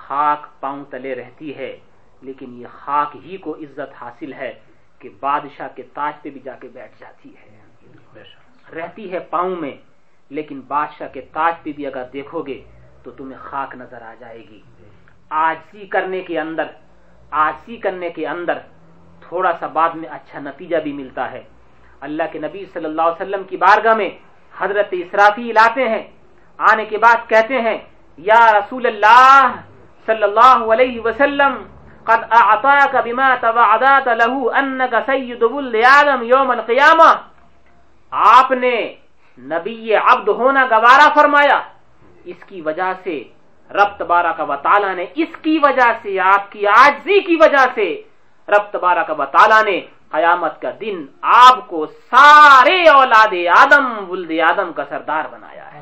خاک پاؤں تلے رہتی ہے، لیکن یہ خاک ہی کو عزت حاصل ہے کہ بادشاہ کے تاج پہ بھی جا کے بیٹھ جاتی ہے۔ رہتی ہے پاؤں میں، لیکن بادشاہ کے تاج پہ بھی اگر دیکھو گے تو تمہیں خاک نظر آ جائے گی۔ آجی کرنے کے اندر آجی کرنے کے اندر تھوڑا سا بعد میں اچھا نتیجہ بھی ملتا ہے۔ اللہ کے نبی صلی اللہ علیہ وسلم کی بارگاہ میں حضرت اسرافی لاتے ہیں، آنے کے بعد کہتے ہیں، یا رسول اللہ صلی اللہ علیہ وسلم، قد اعطاك بما توعدات له انك سيد ولد آدم يوم القيامه آپ نے نبی عبد ہونا گوارا فرمایا، اس کی وجہ سے رب تبارہ کا وطالعہ نے اس کی وجہ سے، آپ کی آجزی کی وجہ سے رب تبارہ کا وطالعہ نے قیامت کا دن آپ کو سارے اولاد آدم، ولد آدم کا سردار بنایا ہے۔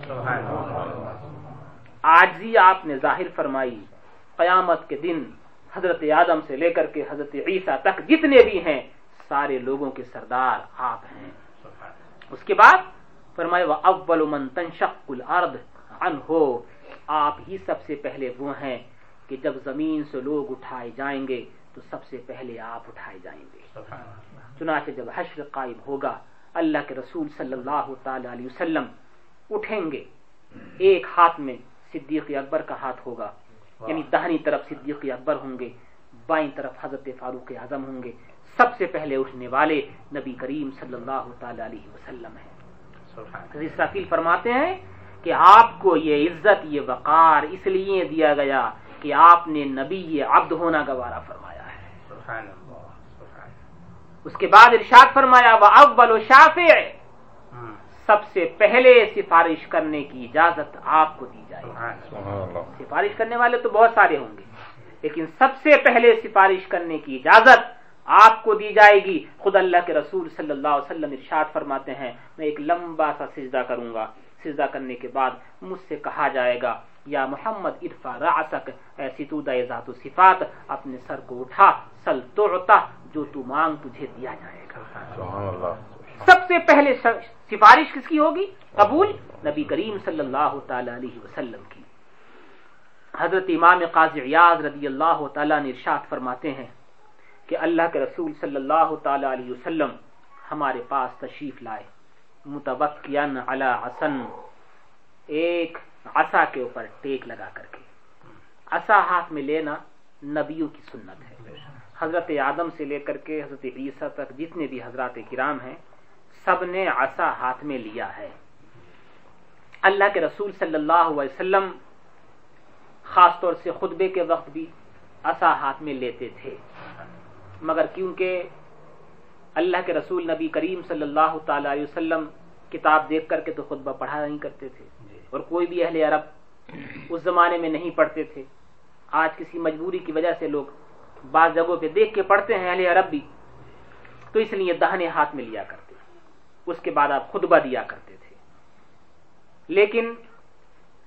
آجزی آپ نے ظاہر فرمائی۔ قیامت کے دن حضرت آدم سے لے کر کے حضرت عیسیٰ تک جتنے بھی ہیں، سارے لوگوں کے سردار آپ ہیں۔ اس کے بعد فرمائے وہ اول من تنشق الارض عنہ آپ ہی سب سے پہلے وہ ہیں کہ جب زمین سے لوگ اٹھائے جائیں گے تو سب سے پہلے آپ اٹھائے جائیں گے۔ چنانچہ جب حشر قائم ہوگا اللہ کے رسول صلی اللہ تعالی علیہ وسلم اٹھیں گے۔ ایک ہاتھ میں صدیق اکبر کا ہاتھ ہوگا یعنی دہنی طرف صدیق اکبر ہوں گے بائیں طرف حضرت فاروق اعظم ہوں گے۔ سب سے پہلے اٹھنے والے نبی کریم صلی اللہ تعالی علیہ وسلم ہیں۔ فرماتے ہیں کہ آپ کو یہ عزت یہ وقار اس لیے دیا گیا کہ آپ نے نبی یہ عبد ہونا گوارا فرمایا ہے۔ اس کے بعد ارشاد فرمایا وہ اول و شافع سب سے پہلے سفارش کرنے کی اجازت آپ کو دی جائے سفارش کرنے والے تو بہت سارے ہوں گے لیکن سب سے پہلے سفارش کرنے کی اجازت آپ کو دی جائے گی۔ خود اللہ کے رسول صلی اللہ علیہ وسلم ارشاد فرماتے ہیں میں ایک لمبا سا سجدہ کروں گا۔ سجدہ کرنے کے بعد مجھ سے کہا جائے گا یا محمد ارفا راسک ایسی تو ذات و صفات اپنے سر کو اٹھا سل توڑتا جو تو مانگ تجھے دیا جائے گا۔ سب سے پہلے سفارش کس کی ہوگی؟ قبول نبی کریم صلی اللہ تعالی علیہ وسلم کی۔ حضرت امام قاضی عیاض رضی اللہ تعالیٰ نے ارشاد فرماتے ہیں کہ اللہ کے رسول صلی اللہ تعالی علیہ وسلم ہمارے پاس تشریف لائے۔ متوقع حسن ایک عصا کے اوپر ٹیک لگا کر کے۔ عصا ہاتھ میں لینا نبیوں کی سنت ہے۔ حضرت آدم سے لے کر کے حضرت عیسیٰ تک جتنے بھی حضرات کرام ہیں، سب نے عصا ہاتھ میں لیا ہے۔ اللہ کے رسول صلی اللہ علیہ وسلم خاص طور سے خطبے کے وقت بھی عصا ہاتھ میں لیتے تھے۔ مگر کیونکہ اللہ کے رسول نبی کریم صلی اللہ تعالی علیہ وسلم کتاب دیکھ کر کے تو خطبہ پڑھا نہیں کرتے تھے۔ جی۔ اور کوئی بھی اہل عرب اس زمانے میں نہیں پڑھتے تھے۔ آج کسی مجبوری کی وجہ سے لوگ بعض جگہوں پہ دیکھ کے پڑھتے ہیں اہل عرب بھی۔ تو اس لیے دہنے ہاتھ میں لیا کرتے اس کے بعد آپ خطبہ دیا کرتے تھے۔ لیکن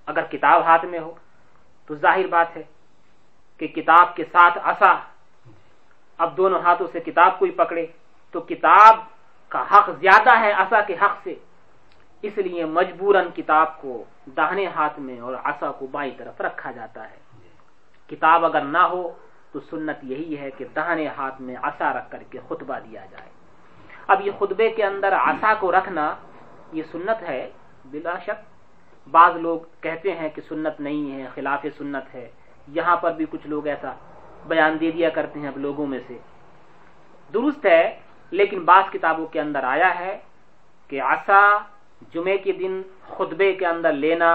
اگر کتاب ہاتھ میں ہو تو ظاہر بات ہے کہ کتاب کے ساتھ اصا اب دونوں ہاتھوں سے کتاب کو ہی پکڑے تو کتاب کا حق زیادہ ہے اصا کے حق سے۔ اس لیے مجبوراً کتاب کو داہنے ہاتھ میں اور اصا کو بائیں طرف رکھا جاتا ہے۔ کتاب اگر نہ ہو تو سنت یہی ہے کہ داہنے ہاتھ میں اصا رکھ کر کے خطبہ دیا جائے۔ اب یہ خطبے کے اندر آسا کو رکھنا یہ سنت ہے، بلا شک۔ بعض لوگ کہتے ہیں کہ سنت نہیں ہے، خلاف سنت ہے۔ یہاں پر بھی کچھ لوگ ایسا بیان دے دیا کرتے ہیں اب لوگوں میں سے۔ درست ہے، لیکن بعض کتابوں کے اندر آیا ہے کہ آسا جمعے کے دن خطبے کے اندر لینا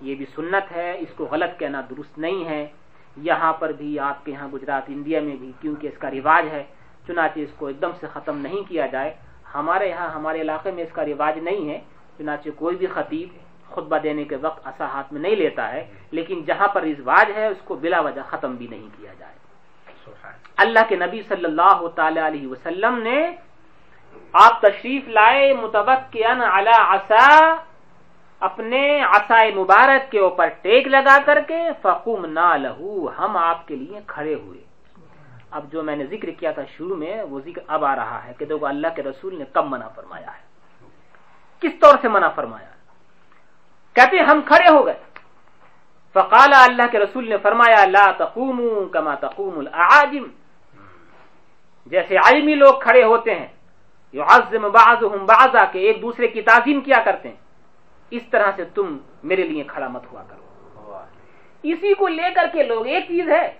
یہ بھی سنت ہے اس کو غلط کہنا درست نہیں ہے۔ یہاں پر بھی آپ کے یہاں گجرات انڈیا میں بھی کیونکہ اس کا رواج ہے چنانچہ اس کو ایک دم سے ختم نہیں کیا جائے۔ ہمارے یہاں ہمارے علاقے میں اس کا رواج نہیں ہے چنانچہ کوئی بھی خطیب خطبہ دینے کے وقت ایسا ہاتھ میں نہیں لیتا ہے لیکن جہاں پر رواج ہے اس کو بلا وجہ ختم بھی نہیں کیا جائے۔ اللہ کے نبی صلی اللہ تعالی علیہ وسلم نے آپ تشریف لائے متوقع اپنے عصائے مبارک کے اوپر ٹیک لگا کر کے فقوم نہ لہو ہم آپ کے لیے کھڑے ہوئے۔ اب جو میں نے ذکر کیا تھا شروع میں، وہ ذکر اب آ رہا ہے کہ دیکھو اللہ کے رسول نے کب منع فرمایا ہے۔ کس طور سے منع فرمایا کہتے ہم کھڑے ہو گئے۔ فقال اللہ کے رسول نے فرمایا، لا تقوم کما تقوم العاجم جیسے عالمی لوگ کھڑے ہوتے ہیں یعظم بعضهم بعضا کہ ایک دوسرے کی تعظیم کیا کرتے ہیں۔ اس طرح سے تم میرے لیے کھڑا مت ہوا کرو۔ اسی کو لے کر کے لوگ ایک چیز ہے۔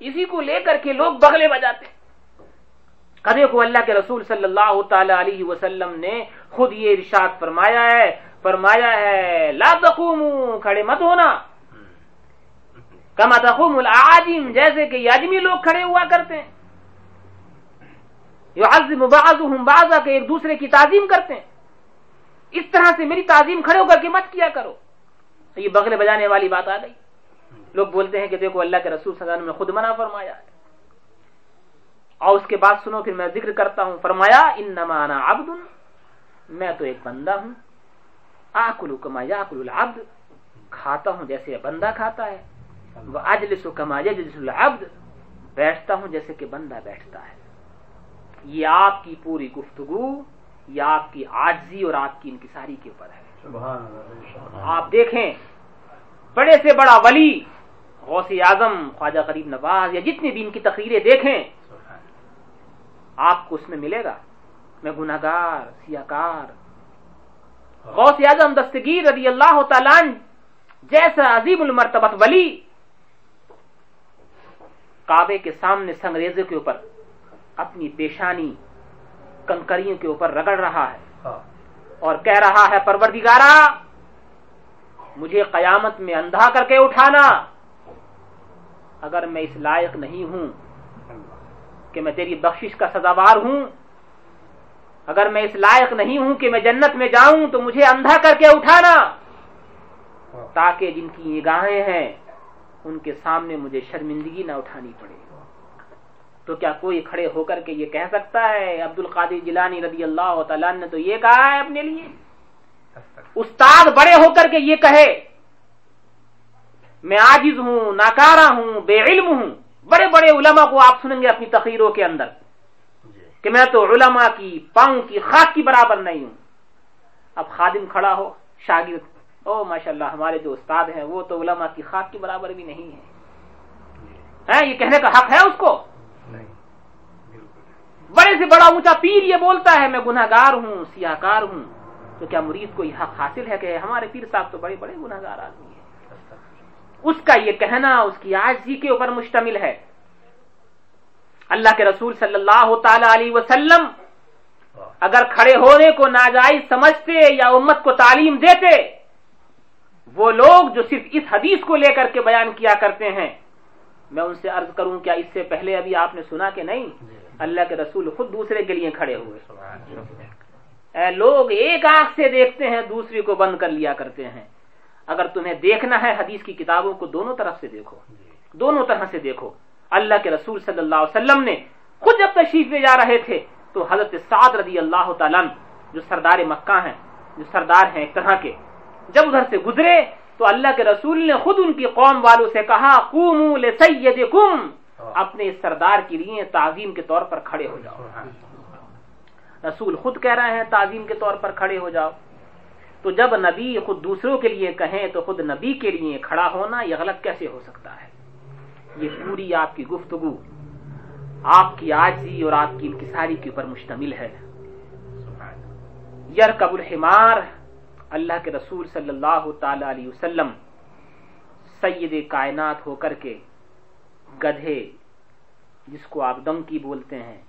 اسی کو لے کر کے لوگ بغلے بجاتے کدے کو اللہ کے رسول صلی اللہ تعالی علیہ وسلم نے خود یہ ارشاد فرمایا ہے۔ فرمایا ہے، لا تقوم کھڑے مت ہونا۔ کما تقوم العاجم جیسے کہ یاجمی لوگ کھڑے ہوا کرتے ہیں۔ یعظم بعضهم بعضا کہ ایک دوسرے کی تعظیم کرتے ہیں۔ اس طرح سے میری تعظیم کھڑے ہو کر کے مت کیا کرو۔ تو یہ بغلے بجانے والی بات آ گئی۔ لوگ بولتے ہیں کہ دیکھو اللہ کے رسول صلی اللہ علیہ وسلم نے خود منع فرمایا ہے۔ اور اس کے بعد سنو، پھر میں ذکر کرتا ہوں۔ فرمایا، انما انا عبد، میں تو ایک بندہ ہوں۔ آکلو کما یاکل العبد، کھاتا ہوں جیسے بندہ کھاتا ہے۔ وہ اجلس کما یجلس العبد، بیٹھتا ہوں جیسے کہ بندہ بیٹھتا ہے۔ یہ آپ کی پوری گفتگو یہ آپ کی آجزی اور آپ کی انکساری کے اوپر ہے۔ آپ دیکھیں بڑے سے بڑا ولی غوث اعظم خواجہ غریب نواز یا جتنی بھی ان کی تقریریں دیکھیں آپ کو اس میں ملے گا۔ میں گناگار سیاکار غوث اعظم دستگیر رضی اللہ تعالیٰ جیسا عظیم المرتبت ولی کعبے کے سامنے سنگریزے کے اوپر اپنی پیشانی کنکریوں کے اوپر رگڑ رہا ہے ہاں۔ اور کہہ رہا ہے پروردگارا مجھے قیامت میں اندھا کر کے اٹھانا اگر میں اس لائق نہیں ہوں کہ میں تیری بخشش کا سزاوار ہوں اگر میں اس لائق نہیں ہوں کہ میں جنت میں جاؤں تو مجھے اندھا کر کے اٹھانا ہاں۔ تاکہ جن کی نگاہیں ہیں ان کے سامنے مجھے شرمندگی نہ اٹھانی پڑے تو کیا کوئی کھڑے ہو کر کے یہ کہہ سکتا ہے عبد القادر جیلانی رضی اللہ تعالیٰ نے تو یہ کہا ہے اپنے لیے؟ استاد بڑے ہو کر کے یہ کہے، میں آجز ہوں، ناکارہ ہوں، بے علم ہوں، بڑے بڑے علماء کو آپ سنیں گے اپنی تقریروں کے اندر کہ میں تو علماء کی، پاؤں کی، خاک کی برابر نہیں ہوں۔ اب خادم کھڑا ہو، شاگرد او ماشاء اللہ ہمارے جو استاد ہیں، وہ تو علماء کی خاک کی برابر بھی نہیں ہے ہاں، یہ کہنے کا حق ہے اس کو؟ بڑے سے بڑا اونچا پیر یہ بولتا ہے، میں گناہ گار ہوں سیاہ کار ہوں۔ تو کیا مرید کو یہ حق حاصل ہے کہ ہمارے پیر صاحب تو بڑے بڑے گناہ گار آدمی ہیں؟ اس کا یہ کہنا، اس کی آجزی کے اوپر مشتمل ہے۔ اللہ کے رسول صلی اللہ تعالی علیہ وسلم اگر کھڑے ہونے کو ناجائز سمجھتے یا امت کو تعلیم دیتے، وہ لوگ جو صرف اس حدیث کو لے کر کے بیان کیا کرتے ہیں، میں ان سے عرض کروں، کیا اس سے پہلے ابھی آپ نے سنا کہ نہیں؟ اللہ کے رسول خود دوسرے کے لیے کھڑے ہوئے۔ اے لوگ ایک آنکھ سے دیکھتے ہیں دوسری کو بند کر لیا کرتے ہیں۔ اگر تمہیں دیکھنا ہے حدیث کی کتابوں کو دونوں طرف سے دیکھو۔ دونوں طرح سے دیکھو۔ اللہ کے رسول صلی اللہ علیہ وسلم نے خود جب تشریف لے جا رہے تھے تو حضرت سعد رضی اللہ تعالیٰ جو سردار مکہ ہیں جو سردار ہیں ایک طرح کے جب ادھر سے گزرے تو اللہ کے رسول نے خود ان کی قوم والوں سے کہا قوموا لسیدکم۔ اپنے سردار کے لیے تعظیم کے طور پر کھڑے ہو جاؤ. رسول خود کہہ رہے ہیں تعظیم کے طور پر کھڑے ہو جاؤ. تو جب نبی خود دوسروں کے لیے کہیں تو خود نبی کے لیے کھڑا ہونا یہ غلط کیسے ہو سکتا ہے؟ یہ پوری آپ کی گفتگو آپ کی آجی اور آپ کی انکساری کے اوپر مشتمل ہے. یر قبل حمار اللہ کے رسول صلی اللہ تعالی علیہ وسلم سید کائنات ہو کر کے گدھے جس کو آپ ڈنکی بولتے ہیں۔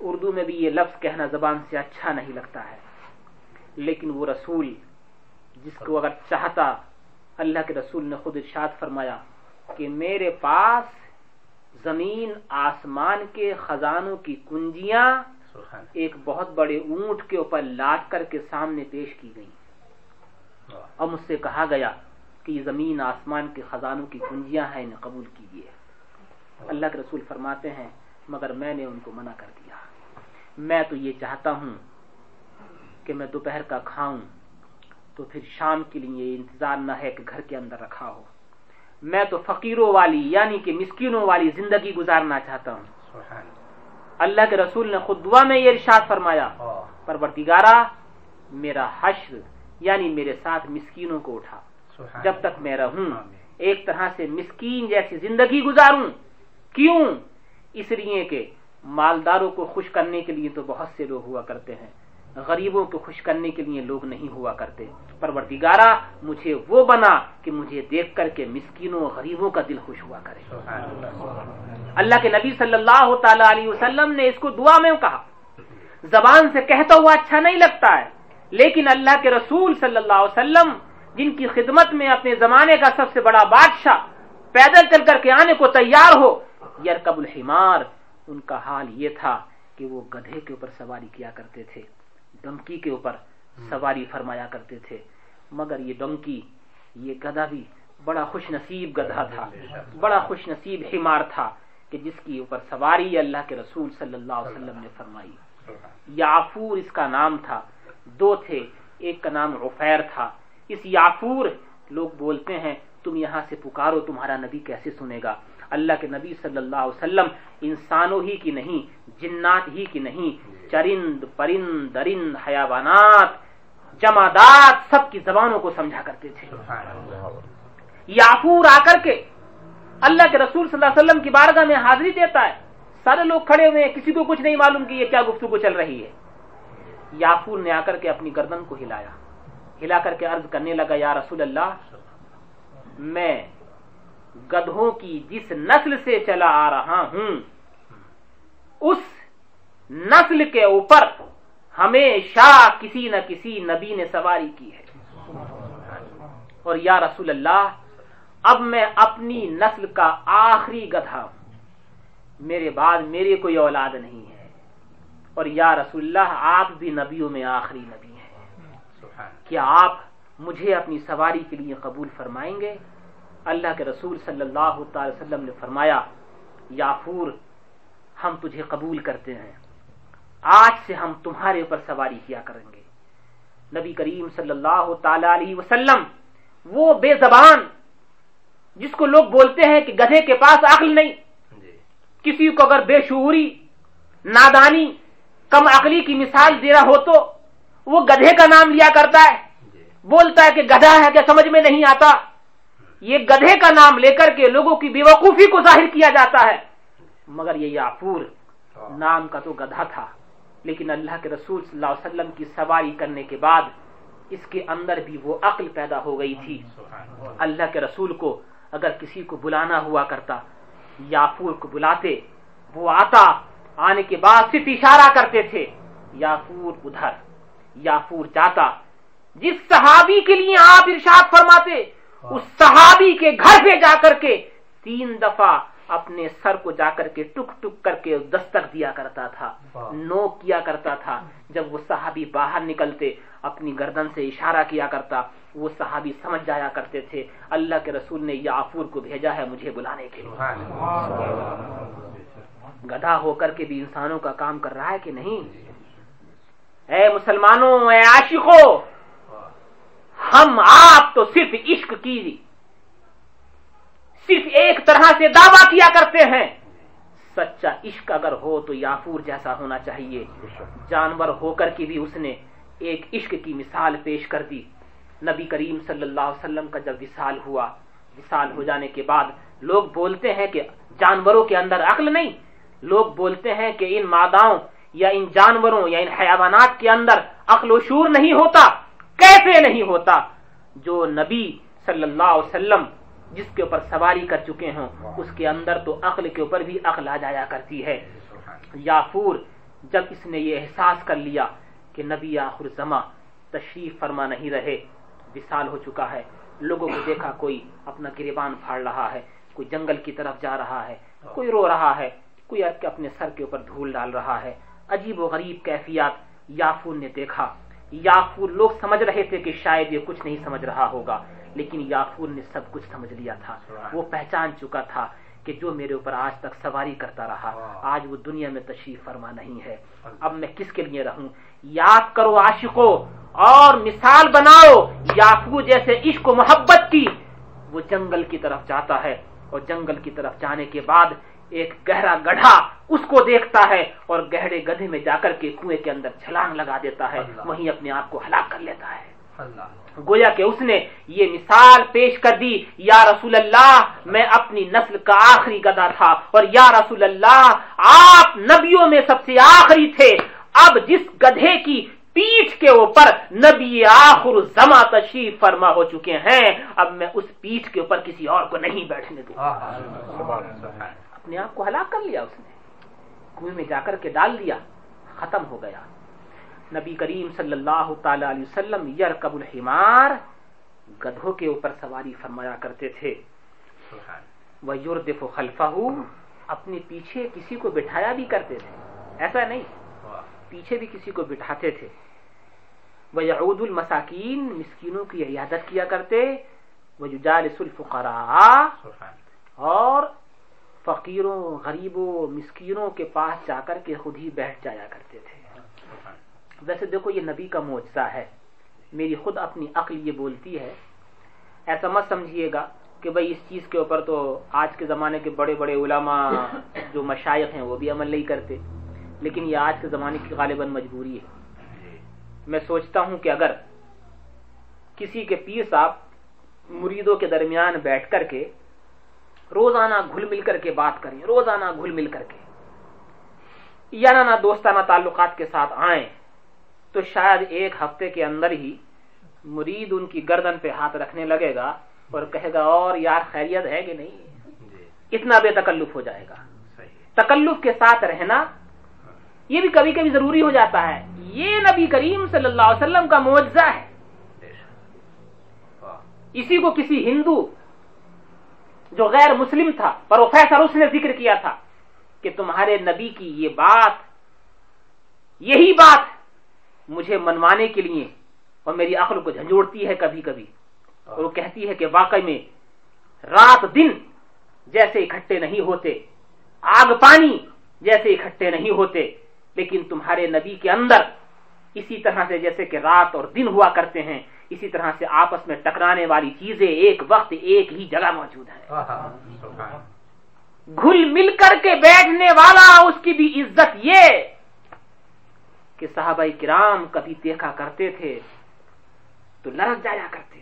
اردو میں بھی یہ لفظ کہنا زبان سے اچھا نہیں لگتا ہے۔ لیکن وہ رسول جس کو اگر چاہتا اللہ کے رسول نے خود ارشاد فرمایا کہ میرے پاس زمین آسمان کے خزانوں کی کنجیاں ایک بہت بڑے اونٹ کے اوپر لاٹ کر کے سامنے پیش کی گئی اور مجھ سے کہا گیا کہ یہ زمین آسمان کے خزانوں کی کنجیاں ہیں انہیں قبول کیجیے۔ اللہ کے رسول فرماتے ہیں مگر میں نے ان کو منع کر دیا۔ میں تو یہ چاہتا ہوں کہ میں دوپہر کا کھاؤں تو پھر شام کے لیے انتظار نہ ہے کہ گھر کے اندر رکھا ہو۔ میں تو فقیروں والی یعنی کہ مسکینوں والی زندگی گزارنا چاہتا ہوں۔ اللہ۔ کے رسول نے خود دعا میں یہ ارشاد فرمایا پرورتگارا میرا حشر یعنی میرے ساتھ مسکینوں کو اٹھا۔ جب تک میں رہوں ایک طرح سے مسکین جیسی زندگی گزاروں۔ کیوں؟ اس لیے کہ مالداروں کو خوش کرنے کے لیے تو بہت سے لوگ ہوا کرتے ہیں۔ غریبوں کو خوش کرنے کے لیے لوگ نہیں ہوا کرتے۔ پرورتگارا مجھے وہ بنا کہ مجھے دیکھ کر کے مسکینوں غریبوں کا دل خوش ہوا کرے۔ اللہ کے نبی صلی اللہ تعالی علیہ وسلم نے اس کو دعا میں کہا۔ زبان سے کہتا ہوا اچھا نہیں لگتا ہے۔ لیکن اللہ کے رسول صلی اللہ علیہ وسلم، جن کی خدمت میں اپنے زمانے کا سب سے بڑا بادشاہ، پیدل چل کر کے آنے کو تیار ہو یرکب الحمار۔ ان کا حال یہ تھا کہ وہ گدھے کے اوپر سواری کیا کرتے تھے، ڈنکی کے اوپر سواری فرمایا کرتے تھے۔ مگر یہ ڈنکی، یہ گدھا بھی بڑا خوش نصیب گدھا تھا، بڑا خوش نصیب حمار تھا کہ جس کی اوپر سواری اللہ کے رسول صلی اللہ علیہ وسلم نے فرمائی۔ یافور اس کا نام تھا، دو تھے، ایک کا نام غفیر تھا۔ اس یافور لوگ بولتے ہیں، تم یہاں سے پکارو، تمہارا نبی کیسے سنے گا؟ اللہ کے نبی صلی اللہ علیہ وسلم انسانوں ہی کی نہیں، جنات ہی کی نہیں، چرند، پرند، درند، حیوانات، جمادات سب کی زبانوں کو سمجھا کرتے تھے۔ یافور آ کر کے اللہ کے رسول صلی اللہ علیہ وسلم کی بارگاہ میں حاضری دیتا ہے۔ سارے لوگ کھڑے ہوئے ہیں، کسی کو کچھ نہیں معلوم کہ یہ کیا گفتگو چل رہی ہے۔ یافور نے آ کر کے اپنی گردن کو ہلایا۔ ہلا کر کے عرض کرنے لگا، یا رسول اللہ، میں گدھوں کی جس نسل سے چلا آ رہا ہوں، اس نسل کے اوپر ہمیشہ کسی نہ کسی نبی نے سواری کی ہے۔ اور یا رسول اللہ، اب میں اپنی نسل کا آخری گدھا ہوں۔ میرے بعد میرے کوئی اولاد نہیں ہے۔ اور یا رسول اللہ، آپ بھی نبیوں میں آخری نبی ہیں۔ کیا آپ مجھے اپنی سواری کے لیے قبول فرمائیں گے؟ اللہ کے رسول صلی اللہ تعالی وسلم نے فرمایا یافور ہم تجھے قبول کرتے ہیں۔ آج سے ہم تمہارے اوپر سواری کیا کریں گے۔ نبی کریم صلی اللہ تعالی علیہ وسلم وہ بے زبان جس کو لوگ بولتے ہیں کہ گدھے کے پاس عقل نہیں۔ جی۔ کسی کو اگر بے شعوری نادانی کم عقلی کی مثال دے رہا ہو تو وہ گدھے کا نام لیا کرتا ہے۔ جی۔ بولتا ہے کہ گدھا ہے کہ سمجھ میں نہیں آتا۔ یہ گدھے کا نام لے کر کے لوگوں کی بے وقوفی کو ظاہر کیا جاتا ہے۔ مگر یہ یافور نام کا تو گدھا تھا۔ لیکن اللہ کے رسول صلی اللہ علیہ وسلم کی سواری کرنے کے بعد اس کے اندر بھی وہ عقل پیدا ہو گئی تھی۔ اللہ کے رسول کو اگر کسی کو بلانا ہوا کرتا یافور کو بلاتے وہ آتا آنے کے بعد صرف اشارہ کرتے تھے یافور ادھر یافور جاتا۔ جس صحابی کے لیے آپ ارشاد فرماتے اس صحابی کے گھر پہ جا کر کے تین دفعہ اپنے سر کو جا کر کے ٹک ٹک کر کے دستک دیا کرتا تھا نو کیا کرتا تھا۔ جب وہ صحابی باہر نکلتے اپنی گردن سے اشارہ کیا کرتا وہ صحابی سمجھ جایا کرتے تھے اللہ کے رسول نے یافور کو بھیجا ہے مجھے بلانے کے لیے۔ گدھا ہو کر کے بھی انسانوں کا کام کر رہا ہے کہ نہیں؟ اے مسلمانوں اے عاشقوں ہم آپ تو صرف عشق کی صرف ایک طرح سے دعویٰ کیا کرتے ہیں۔ سچا عشق اگر ہو تو یافور جیسا ہونا چاہیے۔ جانور ہو کر کے بھی اس نے ایک عشق کی مثال پیش کر دی۔ نبی کریم صلی اللہ علیہ وسلم کا جب وصال ہوا، وصال ہو جانے کے بعد لوگ بولتے ہیں کہ جانوروں کے اندر عقل نہیں۔ لوگ بولتے ہیں کہ ان ماداؤں یا ان جانوروں یا ان حیوانات کے اندر عقل و شور نہیں ہوتا۔ کیسے نہیں ہوتا جو نبی صلی اللہ علیہ وسلم جس کے اوپر سواری کر چکے ہوں، اس کے اندر تو عقل کے اوپر بھی عقل آ جایا کرتی ہے۔ یافور جب اس نے یہ احساس کر لیا کہ نبی آخر زماں تشریف فرما نہیں رہے، وصال ہو چکا ہے۔ لوگوں کو دیکھا کوئی اپنا گریبان پھاڑ رہا ہے، کوئی جنگل کی طرف جا رہا ہے، کوئی رو رہا ہے، کوئی اپنے سر کے اوپر دھول ڈال رہا ہے۔ عجیب و غریب کیفیات یافور نے دیکھا۔ یافور لوگ سمجھ رہے تھے کہ شاید یہ کچھ نہیں سمجھ رہا ہوگا لیکن یافور نے سب کچھ سمجھ لیا تھا۔ وہ پہچان چکا تھا کہ جو میرے اوپر آج تک سواری کرتا رہا آج وہ دنیا میں تشریف فرما نہیں ہے۔ اب میں کس کے لیے رہوں؟ یاد کرو عاشقو اور مثال بناؤ یافو جیسے عشق و محبت کی۔ وہ جنگل کی طرف جاتا ہے اور جنگل کی طرف جانے کے بعد ایک گہرا گڑھا اس کو دیکھتا ہے اور گہرے گدھے میں جا کر کے کنویں کے اندر چھلانگ لگا دیتا ہے وہیں اپنے آپ کو ہلاک کر لیتا ہے۔ گویا کہ اس نے یہ مثال پیش کر دی یا رسول اللہ میں اپنی نسل کا آخری گدا تھا اور یا رسول اللہ آپ نبیوں میں سب سے آخری تھے۔ اب جس گدھے کی پیٹھ کے اوپر نبی آخر زما تشریف فرما ہو چکے ہیں اب میں اس پیٹھ کے اوپر کسی اور کو نہیں بیٹھنے دوں۔ اپنے آپ کو ہلاک کر لیا اس نے۔ کنویں میں جا کر کے ڈال دیا ختم ہو گیا۔ نبی کریم صلی اللہ تعالی علیہ وسلم یر قبل الحمار گدھوں کے اوپر سواری فرمایا کرتے تھے۔ وہ یوردف خلفہ اپنے پیچھے کسی کو بٹھایا بھی کرتے تھے۔ ایسا نہیں پیچھے بھی کسی کو بٹھاتے تھے۔ وہ یعود المساکین مسکینوں کی عیادت کیا کرتے۔ وہ جالس الفقراء اور فقیروں، غریبوں، مسکینوں کے پاس جا کر کے خود ہی بیٹھ جایا کرتے تھے۔ ویسے دیکھو، یہ نبی کا معجزہ ہے۔ میری خود اپنی عقل یہ بولتی ہے۔ ایسا مت سمجھیے گا کہ بھائی اس چیز کے اوپر تو آج کے زمانے کے بڑے بڑے علماء جو مشائق ہیں وہ بھی عمل نہیں کرتے۔ لیکن یہ آج کے زمانے کی غالباً مجبوری ہے۔ میں سوچتا ہوں کہ اگر کسی کے پیر صاحب مریدوں کے درمیان بیٹھ کر کے روزانہ گھل مل کر کے بات کریں روزانہ گھل مل کر کے۔ یا نہ دوستانہ تعلقات کے ساتھ آئیں تو شاید ایک ہفتے کے اندر ہی مرید ان کی گردن پہ ہاتھ رکھنے لگے گا اور کہے گا اور یار خیریت ہے کہ نہیں؟ جی۔ اتنا بے تکلف ہو جائے گا۔ تکلف کے ساتھ رہنا یہ بھی کبھی کبھی ضروری ہو جاتا ہے۔ یہ نبی کریم صلی اللہ علیہ وسلم کا معجزہ ہے۔ اسی کو کسی ہندو جو غیر مسلم تھا، پروفیسر اس نے ذکر کیا تھا کہ تمہارے نبی کی یہ بات، یہی بات مجھے منوانے کے لیے اور میری عقل کو جھنجھوڑتی ہے کبھی کبھی۔ اور وہ کہتی ہے کہ واقعی میں رات دن جیسے اکٹھے نہیں ہوتے، آگ پانی جیسے اکٹھے نہیں ہوتے، لیکن تمہارے نبی کے اندر اسی طرح سے جیسے کہ رات اور دن ہوا کرتے ہیں اسی طرح سے آپس میں ٹکرانے والی چیزیں ایک وقت ایک ہی جگہ موجود ہے گھل مل کر کے بیٹھنے والا اس کی بھی عزت یہ کہ صحابہ کرام کبھی دیکھا کرتے تھے تو لڑک جایا کرتے۔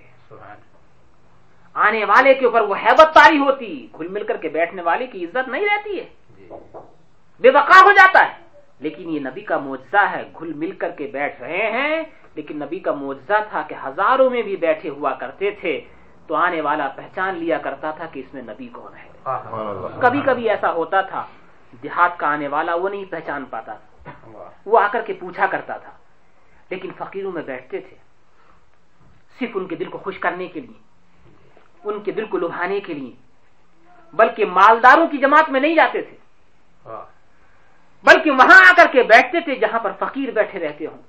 آنے والے کے اوپر وہ حیبت تاری ہوتی گھل مل کر کے بیٹھنے والے کی عزت نہیں رہتی ہے۔ جی۔ بے بقا ہو جاتا ہے۔ لیکن یہ نبی کا معجزہ ہے گھل مل کر کے بیٹھ رہے ہیں لیکن نبی کا معجزہ تھا کہ ہزاروں میں بھی بیٹھے ہوا کرتے تھے تو آنے والا پہچان لیا کرتا تھا کہ اس میں نبی کون ہے۔ کبھی کبھی ایسا ہوتا تھا دیہات کا آنے والا وہ نہیں پہچان پاتا تھا۔ وہ آ کر کے پوچھا کرتا تھا لیکن فقیروں میں بیٹھتے تھے صرف ان کے دل کو خوش کرنے کے لیے ان کے دل کو لبھانے کے لیے بلکہ مالداروں کی جماعت میں نہیں جاتے تھے۔ بلکہ وہاں آ کر کے بیٹھتے تھے جہاں پر فقیر بیٹھے رہتے ہوں۔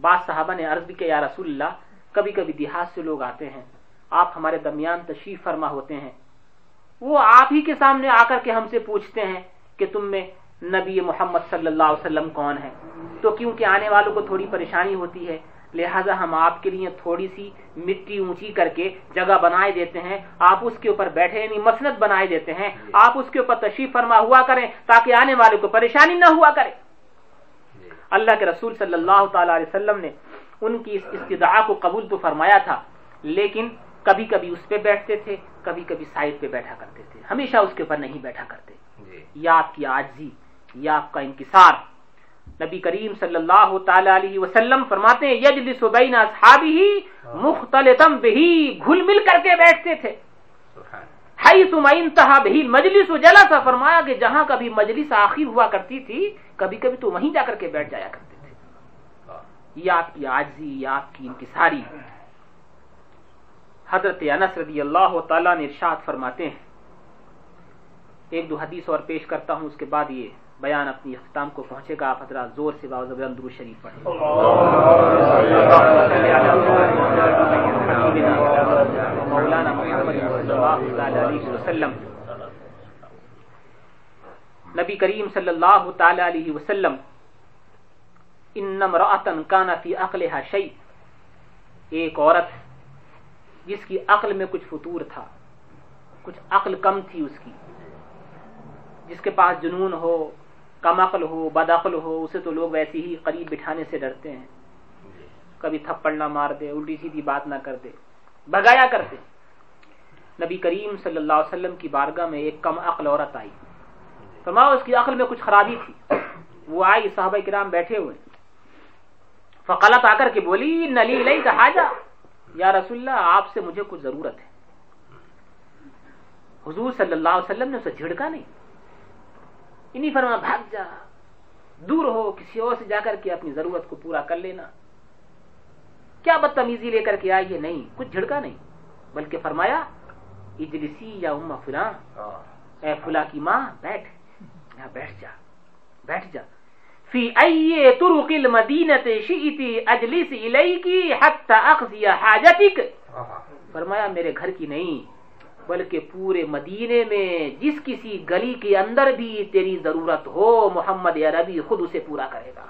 بعض صحابہ نے عرض بھی کیا یا رسول اللہ کبھی کبھی دیہات سے لوگ آتے ہیں آپ ہمارے درمیان تشریف فرما ہوتے ہیں۔ وہ آپ ہی کے سامنے آ کر کے ہم سے پوچھتے ہیں کہ تم میں نبی محمد صلی اللہ علیہ وسلم کون ہے تو کیونکہ آنے والوں کو تھوڑی پریشانی ہوتی ہے لہذا ہم آپ کے لیے تھوڑی سی مٹی اونچی کر کے جگہ بنائے دیتے ہیں۔ آپ اس کے اوپر بیٹھے یعنی مسنت بنائے دیتے ہیں۔ آپ اس کے اوپر تشریف فرما ہوا کریں تاکہ آنے والے کو پریشانی نہ ہوا کرے۔ اللہ کے رسول صلی اللہ تعالی علیہ وسلم نے ان کی اس استدعا کو قبول تو فرمایا تھا لیکن کبھی کبھی اس پہ بیٹھتے تھے کبھی کبھی سائڈ پہ بیٹھا کرتے تھے۔ ہمیشہ اس کے اوپر نہیں بیٹھا کرتے۔ جی۔ یا آپ کی آجزی یا آپ کا انکسار۔ نبی کریم صلی اللہ تعالی علیہ وسلم فرماتے ہیں یجلس بین اصحابہ مختلطم بہی گھل مل کر کے بیٹھتے تھے۔ ما انتہا بہی مجلس جلسا فرمایا کہ جہاں کبھی مجلس آخر ہوا کرتی تھی کبھی کبھی تو وہیں جا کر کے بیٹھ جایا کرتے تھے یہ آپ کی آجزی یا آپ کی انکساری حضرت انس رضی اللہ تعالیٰ نے ارشاد فرماتے ہیں ایک دو حدیث اور پیش کرتا ہوں اس کے بعد یہ بیان اپنی اختتام کو پہنچے گا آپ حضرات زور سے باوزب درو شریف پڑھیں مولانا محمد وسلم۔ نبی کریم صلی اللہ تعالی علیہ وسلم انم راتن کانا فی عقلها شیء ایک عورت جس کی عقل میں کچھ فطور تھا، کچھ عقل کم تھی اس کی، جس کے پاس جنون ہو، کم عقل ہو، بد عقل ہو، اسے تو لوگ ویسے ہی قریب بٹھانے سے ڈرتے ہیں۔ کبھی تھپڑ نہ مار دے، الٹی سیدھی بات نہ کر دے بگایا کرتے۔ نبی کریم صلی اللہ علیہ وسلم کی بارگاہ میں ایک کم عقل عورت آئی۔ فرماؤ اس کی عقل میں کچھ خرابی تھی۔ وہ آئی، صحابہ کرام بیٹھے ہوئے۔ فقلت آ کر کے بولی نلی لئی کہا جا یا رسول اللہ، آپ سے مجھے کچھ ضرورت ہے۔ حضور صلی اللہ علیہ وسلم نے اسے جھڑکا نہیں۔ انہیں فرما بھاگ جا۔ دور ہو، کسی اور سے جا کر کے اپنی ضرورت کو پورا کر لینا۔ کیا بدتمیزی لے کر کے آئیے نہیں، کچھ جھڑکا نہیں۔ بلکہ فرمایا اجلسی یا اما فلاں؟ اے فلا کی ماں بیٹھ۔ بیٹھ جا۔ بیٹھ جا۔ فی ای طرق المدینت شئتی اجلس الیکی حتی اخذی حاجتک۔ فرمایا میرے گھر کی نہیں بلکہ پورے مدینے میں جس کسی گلی کے اندر بھی تیری ضرورت ہو محمد عربی خود اسے پورا کرے گا۔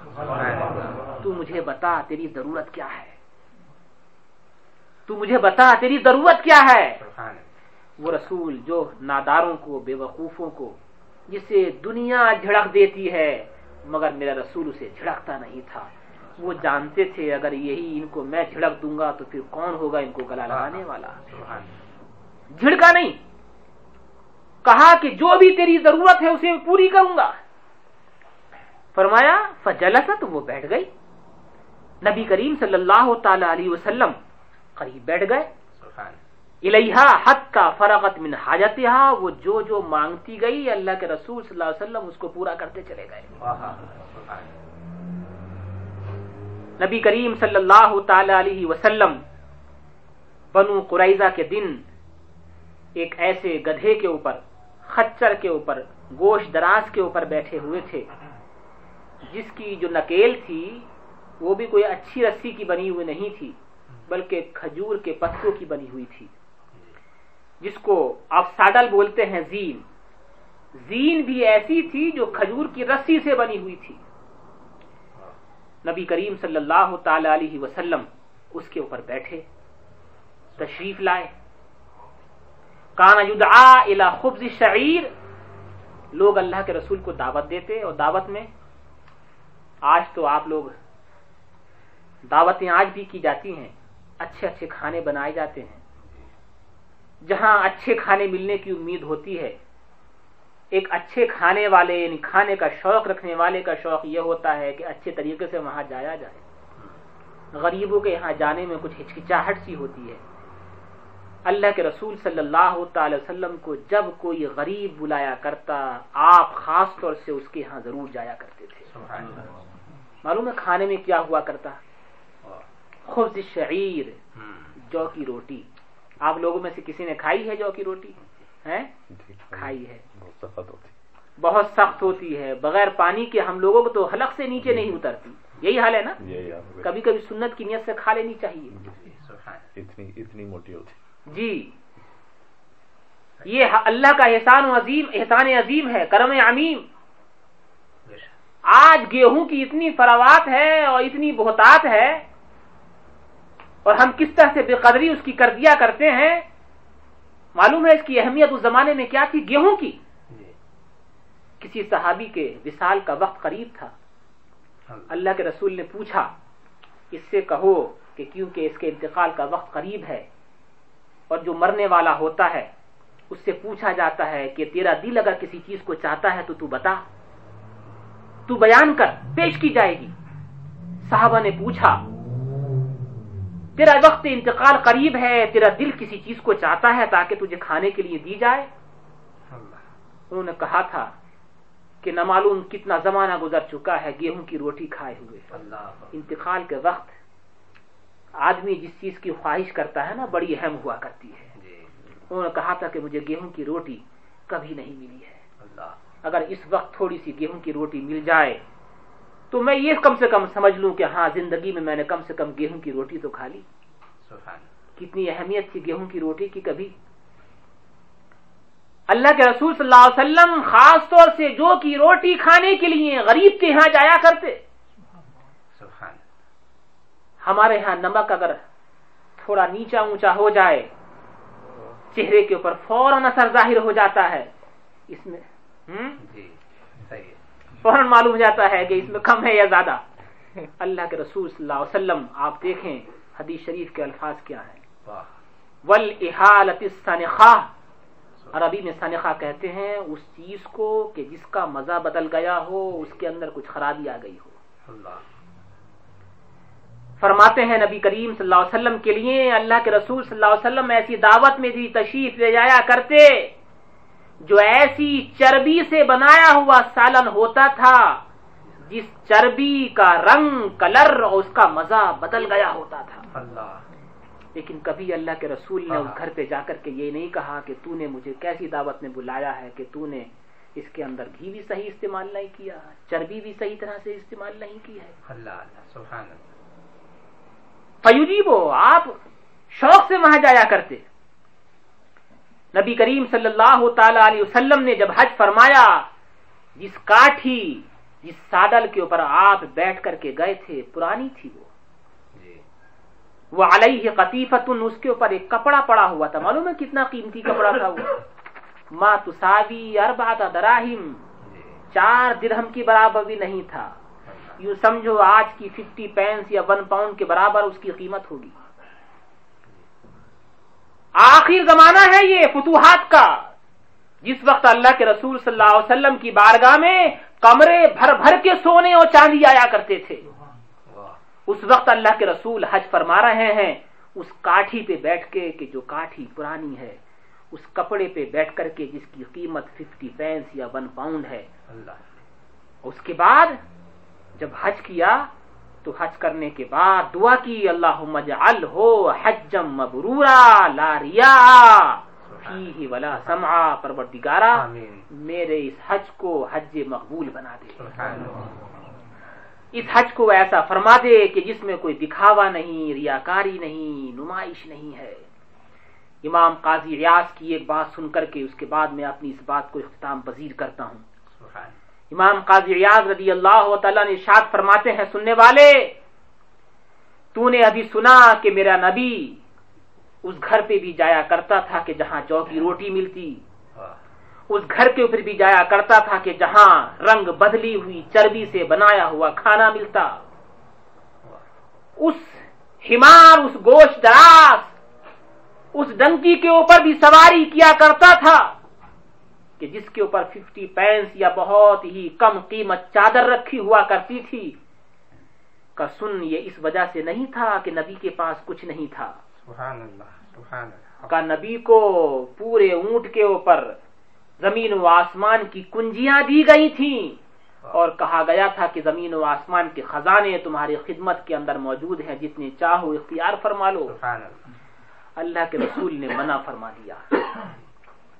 تو مجھے بتا تیری ضرورت کیا ہے؟ تو مجھے بتا تیری ضرورت کیا ہے؟ وہ رسول جو ناداروں کو بے وقوفوں کو جسے دنیا جھڑک دیتی ہے مگر میرا رسول اسے جھڑکتا نہیں تھا۔ وہ جانتے تھے اگر یہی ان کو میں جھڑک دوں گا تو پھر کون ہوگا ان کو گلا لگانے والا؟ جھڑکا نہیں۔ کہا کہ جو بھی تیری ضرورت ہے اسے پوری کروں گا۔ فرمایا فجلست وہ بیٹھ گئی۔ نبی کریم صلی اللہ تعالی علیہ وسلم قریب بیٹھ گئے۔ الہا حد کا فرغت من حاجت وہ جو جو مانگتی گئی، اللہ کے رسول صلی اللہ علیہ وسلم اس کو پورا کرتے چلے گئے۔ نبی کریم صلی اللہ تعالی علیہ وسلم بنو قریضہ کے دن ایک ایسے گدھے کے اوپر، خچر کے اوپر، گوشت دراز کے اوپر بیٹھے ہوئے تھے۔ جس کی جو نکیل تھی، وہ بھی کوئی اچھی رسی کی بنی ہوئی نہیں تھی، بلکہ کھجور کے پتوں کی بنی ہوئی تھی۔ جس کو آپ ساڈل بولتے ہیں زین۔ زین بھی ایسی تھی جو کھجور کی رسی سے بنی ہوئی تھی۔ نبی کریم صلی اللہ تعالی علیہ وسلم اس کے اوپر بیٹھے، تشریف لائے۔ کانا یدعا خبز شعیر لوگ اللہ کے رسول کو دعوت دیتے اور دعوت میں آج تو آپ لوگ دعوتیں آج بھی کی جاتی ہیں، اچھے اچھے کھانے بنائے جاتے ہیں۔ جہاں اچھے کھانے ملنے کی امید ہوتی ہے۔ ایک اچھے کھانے والے یعنی کھانے کا شوق رکھنے والے کا شوق یہ ہوتا ہے کہ اچھے طریقے سے وہاں جایا جائے۔ غریبوں کے یہاں جانے میں کچھ ہچکچاہٹ سی ہوتی ہے۔ اللہ کے رسول صلی اللہ تعالی وسلم کو جب کوئی غریب بلایا کرتا آپ خاص طور سے اس کے ہاں ضرور جایا کرتے تھے۔ معلوم ہے کھانے میں کیا ہوا کرتا؟ خبز شعیر جو کی روٹی۔ آپ لوگوں میں سے کسی نے کھائی ہے جو کی روٹی؟ کھائی ہے۔ بہت سخت ہوتی۔ ہے۔ بغیر پانی کے ہم لوگوں کو تو حلق سے نیچے نہیں اترتی۔ یہی حال ہے نا؟ کبھی کبھی سنت کی نیت سے کھا لینی چاہیے۔ اتنی موٹی ہوتی۔ جی۔ یہ اللہ کا احسان عظیم احسان عظیم ہے کرم عمیم۔ آج گیہوں کی اتنی فراوات ہے اور اتنی بہتات ہے اور ہم کس طرح سے بے قدری اس کی کر دیا کرتے ہیں؟ معلوم ہے اس کی اہمیت اس زمانے میں کیا تھی؟ گیہوں کی۔ جی۔ کسی صحابی کے وصال کا وقت قریب تھا۔ اللہ کے رسول نے پوچھا اس سے کہو کہ کیونکہ اس کے انتقال کا وقت قریب ہے اور جو مرنے والا ہوتا ہے اس سے پوچھا جاتا ہے کہ تیرا دل اگر کسی چیز کو چاہتا ہے تو تو بتا۔ تو بیان کر پیش کی جائے گی۔ صحابہ نے پوچھا تیرا وقت انتقال قریب ہے تیرا دل کسی چیز کو چاہتا ہے تاکہ تجھے کھانے کے لیے دی جائے۔ انہوں نے کہا تھا کہ نہ معلوم کتنا زمانہ گزر چکا ہے گیہوں کی روٹی کھائے ہوئے۔ انتقال کے وقت آدمی جس چیز کی خواہش کرتا ہے نا بڑی اہم ہوا کرتی ہے۔ جی۔ انہوں نے کہا تھا کہ مجھے گیہوں کی روٹی کبھی نہیں ملی ہے۔ اگر اس وقت تھوڑی سی گیہوں کی روٹی مل جائے تو میں یہ کم سے کم سمجھ لوں کہ ہاں زندگی میں میں نے کم سے کم گیہوں کی روٹی تو کھا لی۔ کتنی اہمیت تھی گیہوں کی روٹی کی کبھی۔ اللہ کے رسول صلی اللہ علیہ وسلم خاص طور سے جو کی روٹی کھانے کے لیے غریب کے یہاں جایا کرتے۔ سبحان ہمارے ہاں نمک اگر تھوڑا نیچا اونچا ہو جائے چہرے کے اوپر فوراً اثر ظاہر ہو جاتا ہے۔ اس میں ہم؟ جی۔ فوراً معلوم ہو جاتا ہے کہ اس میں کم ہے یا زیادہ۔ اللہ کے رسول صلی اللہ علیہ وسلم آپ دیکھیں حدیث شریف کے الفاظ کیا ہیں۔ واہ۔ ول احالت عربی میں سنخا کہتے ہیں اس چیز کو کہ جس کا مزہ بدل گیا ہو اس کے اندر کچھ خرابی آ گئی ہو۔ اللہ۔ فرماتے ہیں نبی کریم صلی اللہ علیہ وسلم کے لیے اللہ کے رسول صلی اللہ علیہ وسلم ایسی دعوت میں بھی تشریف لے جایا کرتے۔ جو ایسی چربی سے بنایا ہوا سالن ہوتا تھا جس چربی کا رنگ کلر اور اس کا مزہ بدل گیا ہوتا تھا۔ اللہ۔ لیکن کبھی اللہ کے رسول نے اس گھر پہ جا کر کے یہ نہیں کہا کہ تو نے مجھے کیسی دعوت میں بلایا ہے کہ تو نے اس کے اندر گھی بھی صحیح استعمال نہیں کیا چربی بھی صحیح طرح سے استعمال نہیں کی ہے۔ اللہ اللہ سبحان اللہ۔ فیوجیبو آپ شوق سے وہاں جایا کرتے۔ نبی کریم صلی اللہ تعالی علیہ وسلم نے جب حج فرمایا جس کاٹھی جس سادل کے اوپر آپ بیٹھ کر کے گئے تھے پرانی تھی وہ۔ جی۔ وہ علیہ قطیفت اس کے اوپر ایک کپڑا پڑا ہوا تھا۔ معلوم ہے کتنا قیمتی کپڑا تھا وہ۔ ماں تساوی اربات دراہم۔ جی۔ چار درہم کی برابر بھی نہیں تھا۔ یوں سمجھو آج کی ففٹی پینس یا ون پاؤنڈ کے برابر اس کی قیمت ہوگی۔ آخر زمانہ ہے یہ فتوحات کا۔ جس وقت اللہ کے رسول صلی اللہ علیہ وسلم کی بارگاہ میں کمرے بھر بھر کے سونے اور چاندی آیا کرتے تھے۔ اس وقت اللہ کے رسول حج فرما رہے ہیں اس کاٹھی پہ بیٹھ کے کہ جو کاٹھی پرانی ہے اس کپڑے پہ بیٹھ کر کے جس کی قیمت ففٹی پینس یا ون پاؤنڈ ہے۔ اللہ۔ اس کے بعد جب حج کیا تو حج کرنے کے بعد دعا کی اللہ مجعل ہو حجم مبرورا لا ریا فیہ ولا سمعا پروردگارا میرے اس حج کو حج مقبول بنا دے۔ اس حج کو ایسا فرما دے کہ جس میں کوئی دکھاوا نہیں ریاکاری نہیں نمائش نہیں ہے۔ امام قاضی ریاض کی ایک بات سن کر کے اس کے بعد میں اپنی اس بات کو اختتام پذیر کرتا ہوں۔ امام قاضی ریاض رضی اللہ تعالیٰ نے ارشاد فرماتے ہیں، سننے والے، تو نے ابھی سنا کہ میرا نبی اس گھر پہ بھی جایا کرتا تھا کہ جہاں جو کی روٹی ملتی۔ اس گھر کے اوپر بھی جایا کرتا تھا کہ جہاں رنگ بدلی ہوئی، چربی سے بنایا ہوا کھانا ملتا۔ اس ہمار، اس گوشت دراز اس ڈنکی کے اوپر بھی سواری کیا کرتا تھا۔ کہ جس کے اوپر ففٹی پینس یا بہت ہی کم قیمت چادر رکھی ہوا کرتی تھی کا سن یہ اس وجہ سے نہیں تھا کہ نبی کے پاس کچھ نہیں تھا۔ سبحان اللہ سبحان اللہ۔ کا نبی کو پورے اونٹ کے اوپر زمین و آسمان کی کنجیاں دی گئی تھیں۔ اور کہا گیا تھا کہ زمین و آسمان کے خزانے تمہاری خدمت کے اندر موجود ہیں جتنے چاہو اختیار فرما لو۔ اللہ کے رسول نے منع فرما دیا۔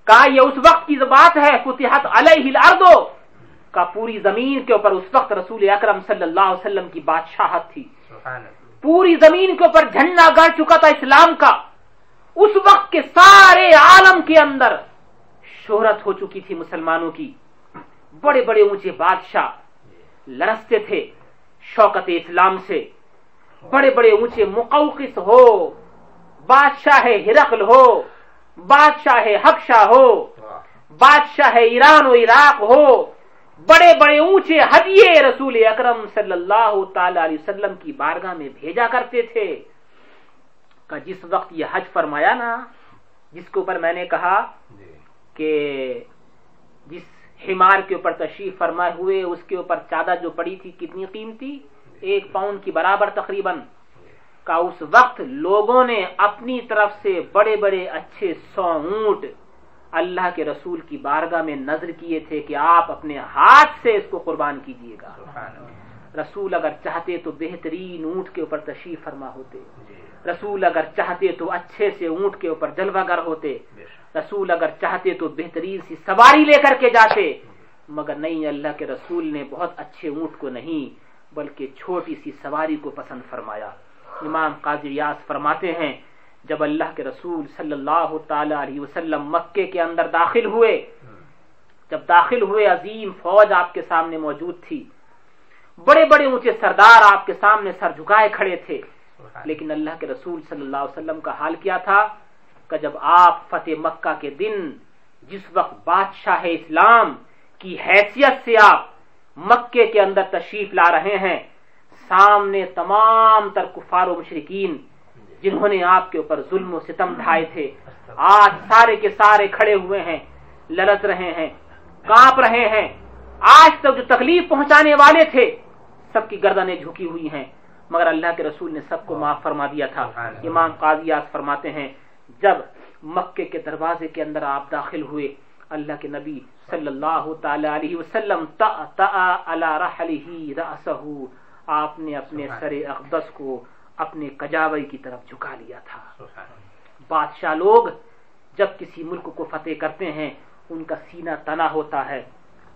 کہا یہ اس وقت کی بات ہے فتحت علیہ الارض کا پوری زمین کے اوپر اس وقت رسول اکرم صلی اللہ علیہ وسلم کی بادشاہت تھی۔ پوری زمین کے اوپر جھنڈا گڑ چکا تھا اسلام کا۔ اس وقت کے سارے عالم کے اندر شہرت ہو چکی تھی مسلمانوں کی۔ بڑے بڑے اونچے بادشاہ لرستے تھے شوکت اسلام سے۔ بڑے بڑے اونچے مقوقس ہو بادشاہ ہرقل ہو۔ بادشاہ حبشہ ہو بادشاہ ایران و عراق ہو بڑے بڑے اونچے ہدیے رسول اکرم صلی اللہ تعالی علیہ وسلم کی بارگاہ میں بھیجا کرتے تھے۔ کہ جس وقت یہ حج فرمایا نا جس کے اوپر میں نے کہا جی۔ کہ جس ہمار کے اوپر تشریف فرمائے ہوئے اس کے اوپر چادر جو پڑی تھی کتنی قیمتی؟ ایک پاؤنڈ کی برابر تقریباً۔ کا اس وقت لوگوں نے اپنی طرف سے بڑے بڑے اچھے سو اونٹ اللہ کے رسول کی بارگاہ میں نظر کیے تھے کہ آپ اپنے ہاتھ سے اس کو قربان کیجیے گا۔ رسول اگر چاہتے تو بہترین اونٹ کے اوپر تشریف فرما ہوتے۔ جی۔ رسول اگر چاہتے تو اچھے سے اونٹ کے اوپر جلوہ گر ہوتے۔ رسول اگر چاہتے تو بہترین سی سواری لے کر کے جاتے۔ مگر نہیں اللہ کے رسول نے بہت اچھے اونٹ کو نہیں بلکہ چھوٹی سی سواری کو پسند فرمایا۔ امام قاضی ریاض فرماتے ہیں جب اللہ کے رسول صلی اللہ تعالی علیہ وسلم مکے کے اندر داخل ہوئے جب داخل ہوئے عظیم فوج آپ کے سامنے موجود تھی۔ بڑے بڑے اونچے سردار آپ کے سامنے سر جھکائے کھڑے تھے۔ لیکن اللہ کے رسول صلی اللہ علیہ وسلم کا حال کیا تھا؟ کہ جب آپ فتح مکہ کے دن جس وقت بادشاہ اسلام کی حیثیت سے آپ مکے کے اندر تشریف لا رہے ہیں سامنے تمام تر کفار و مشرقین جنہوں نے آپ کے اوپر ظلم و ستم ڈھائے تھے۔ آج سارے کے سارے کھڑے ہوئے ہیں لڑت رہے ہیں، کانپ رہے ہیں۔ آج تک جو تکلیف پہنچانے والے تھے، سب کی گردنیں جھکی ہوئی ہیں۔ مگر اللہ کے رسول نے سب کو معاف فرما دیا تھا۔ امام قاضیات فرماتے ہیں، جب مکے کے دروازے کے اندر آپ داخل ہوئے، اللہ کے نبی صلی اللہ تعالی علیہ وسلم آپ نے اپنے سر اقدس کو اپنے کجاوئی کی طرف جھکا لیا تھا۔ بادشاہ لوگ جب کسی ملک کو فتح کرتے ہیں ان کا سینہ تنا ہوتا ہے۔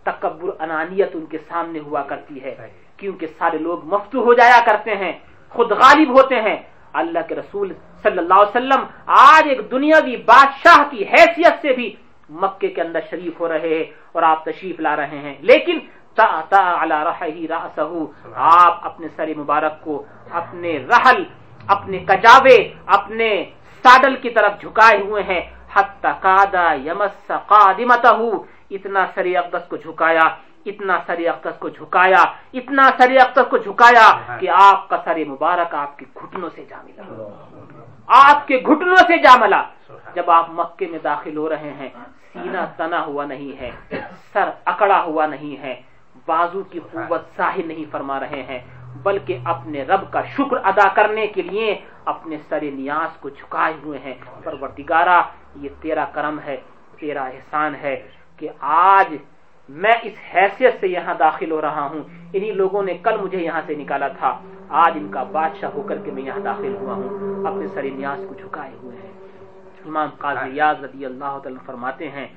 تکبر انانیت ان کے سامنے ہوا کرتی ہے۔ کیونکہ سارے لوگ مفتو ہو جایا کرتے ہیں خود غالب ہوتے ہیں۔ اللہ کے رسول صلی اللہ علیہ وسلم آج ایک دنیاوی بادشاہ کی حیثیت سے بھی مکے کے اندر شریف ہو رہے ہیں اور آپ تشریف لا رہے ہیں۔ لیکن تا علی رأسہ۔ آپ اپنے سر مبارک کو اپنے رحل، اپنے کجاوے اپنے ساڈل کی طرف جھکائے ہوئے ہیں۔ حتی قادا یمس قادمتہ۔ اتنا سر اقدس کو جھکایا، اتنا سر اقدس کو جھکایا، اتنا سر اقدس کو جھکایا کہ آپ کا سر مبارک آپ کے گھٹنوں سے جا ملا۔ آپ کے گھٹنوں سے جا ملا۔ جب آپ مکے میں داخل ہو رہے ہیں، سینہ تنا ہوا نہیں ہے، سر اکڑا ہوا نہیں ہے۔ بازو کی قوت ظاہر نہیں فرما رہے ہیں بلکہ اپنے رب کا شکر ادا کرنے کے لیے اپنے سر نیاز کو جھکائے ہوئے ہیں۔ پروردگارا یہ تیرا کرم ہے تیرا احسان ہے کہ آج میں اس حیثیت سے یہاں داخل ہو رہا ہوں۔ انہی لوگوں نے کل مجھے یہاں سے نکالا تھا۔ آج ان کا بادشاہ ہو کر کے میں یہاں داخل ہوا ہوں۔ اپنے سر نیاز کو جھکائے ہوئے ہیں۔ امام قاضی ریاض رضی اللہ تعالی فرماتے ہیں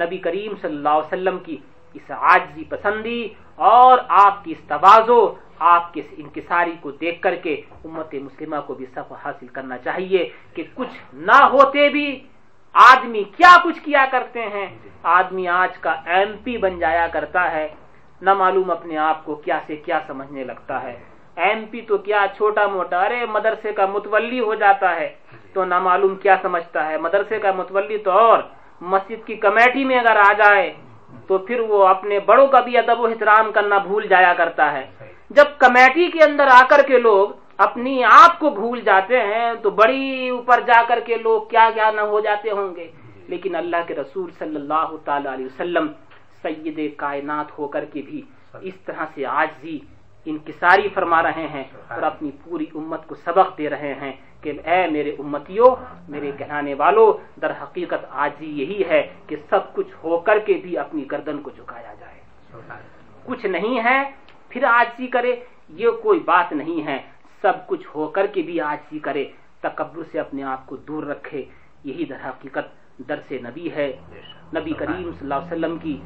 نبی کریم صلی اللہ علیہ وسلم کی اس عاجزی پسندی اور آپ کی اس توازو آپ کے اس انکساری کو دیکھ کر کے امت مسلمہ کو بھی سب حاصل کرنا چاہیے کہ کچھ نہ ہوتے بھی آدمی کیا کچھ کیا کرتے ہیں؟ آدمی آج کا ایم پی بن جایا کرتا ہے، نہ معلوم اپنے آپ کو کیا سے کیا سمجھنے لگتا ہے۔ ایم پی تو کیا چھوٹا موٹا، ارے مدرسے کا متولی ہو جاتا ہے تو نہ معلوم کیا سمجھتا ہے۔ مدرسے کا متولی تو اور، مسجد کی کمیٹی میں اگر آ جائے تو پھر وہ اپنے بڑوں کا بھی ادب و احترام کرنا بھول جایا کرتا ہے۔ جب کمیٹی کے اندر آ کر کے لوگ اپنی آپ کو بھول جاتے ہیں، تو بڑی اوپر جا کر کے لوگ کیا کیا نہ ہو جاتے ہوں گے۔ لیکن اللہ کے رسول صلی اللہ تعالی علیہ وسلم سید کائنات ہو کر کے بھی اس طرح سے آجزی انکساری فرما رہے ہیں اور اپنی پوری امت کو سبق دے رہے ہیں۔ کہ اے میرے امتیوں میرے کہلانے والوں در حقیقت آجزی یہی ہے کہ سب کچھ ہو کر کے بھی اپنی گردن کو جھکایا جائے۔ کچھ نہیں ہے، پھر آجزی کرے، یہ کوئی بات نہیں ہے۔ سب کچھ ہو کر کے بھی آجزی کرے، تکبر سے اپنے آپ کو دور رکھے۔ یہی در حقیقت درس نبی ہے۔ نبی کریم صلی اللہ علیہ وسلم کی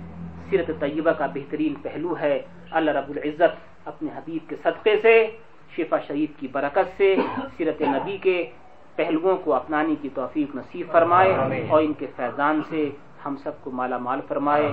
سیرت طیبہ کا بہترین پہلو ہے۔ اللہ رب العزت اپنے حبیب کے صدقے سے شفا شریف کی برکت سے سیرت نبی کے پہلوؤں کو اپنانے کی توفیق نصیب فرمائے اور ان کے فیضان سے ہم سب کو مالا مال فرمائے۔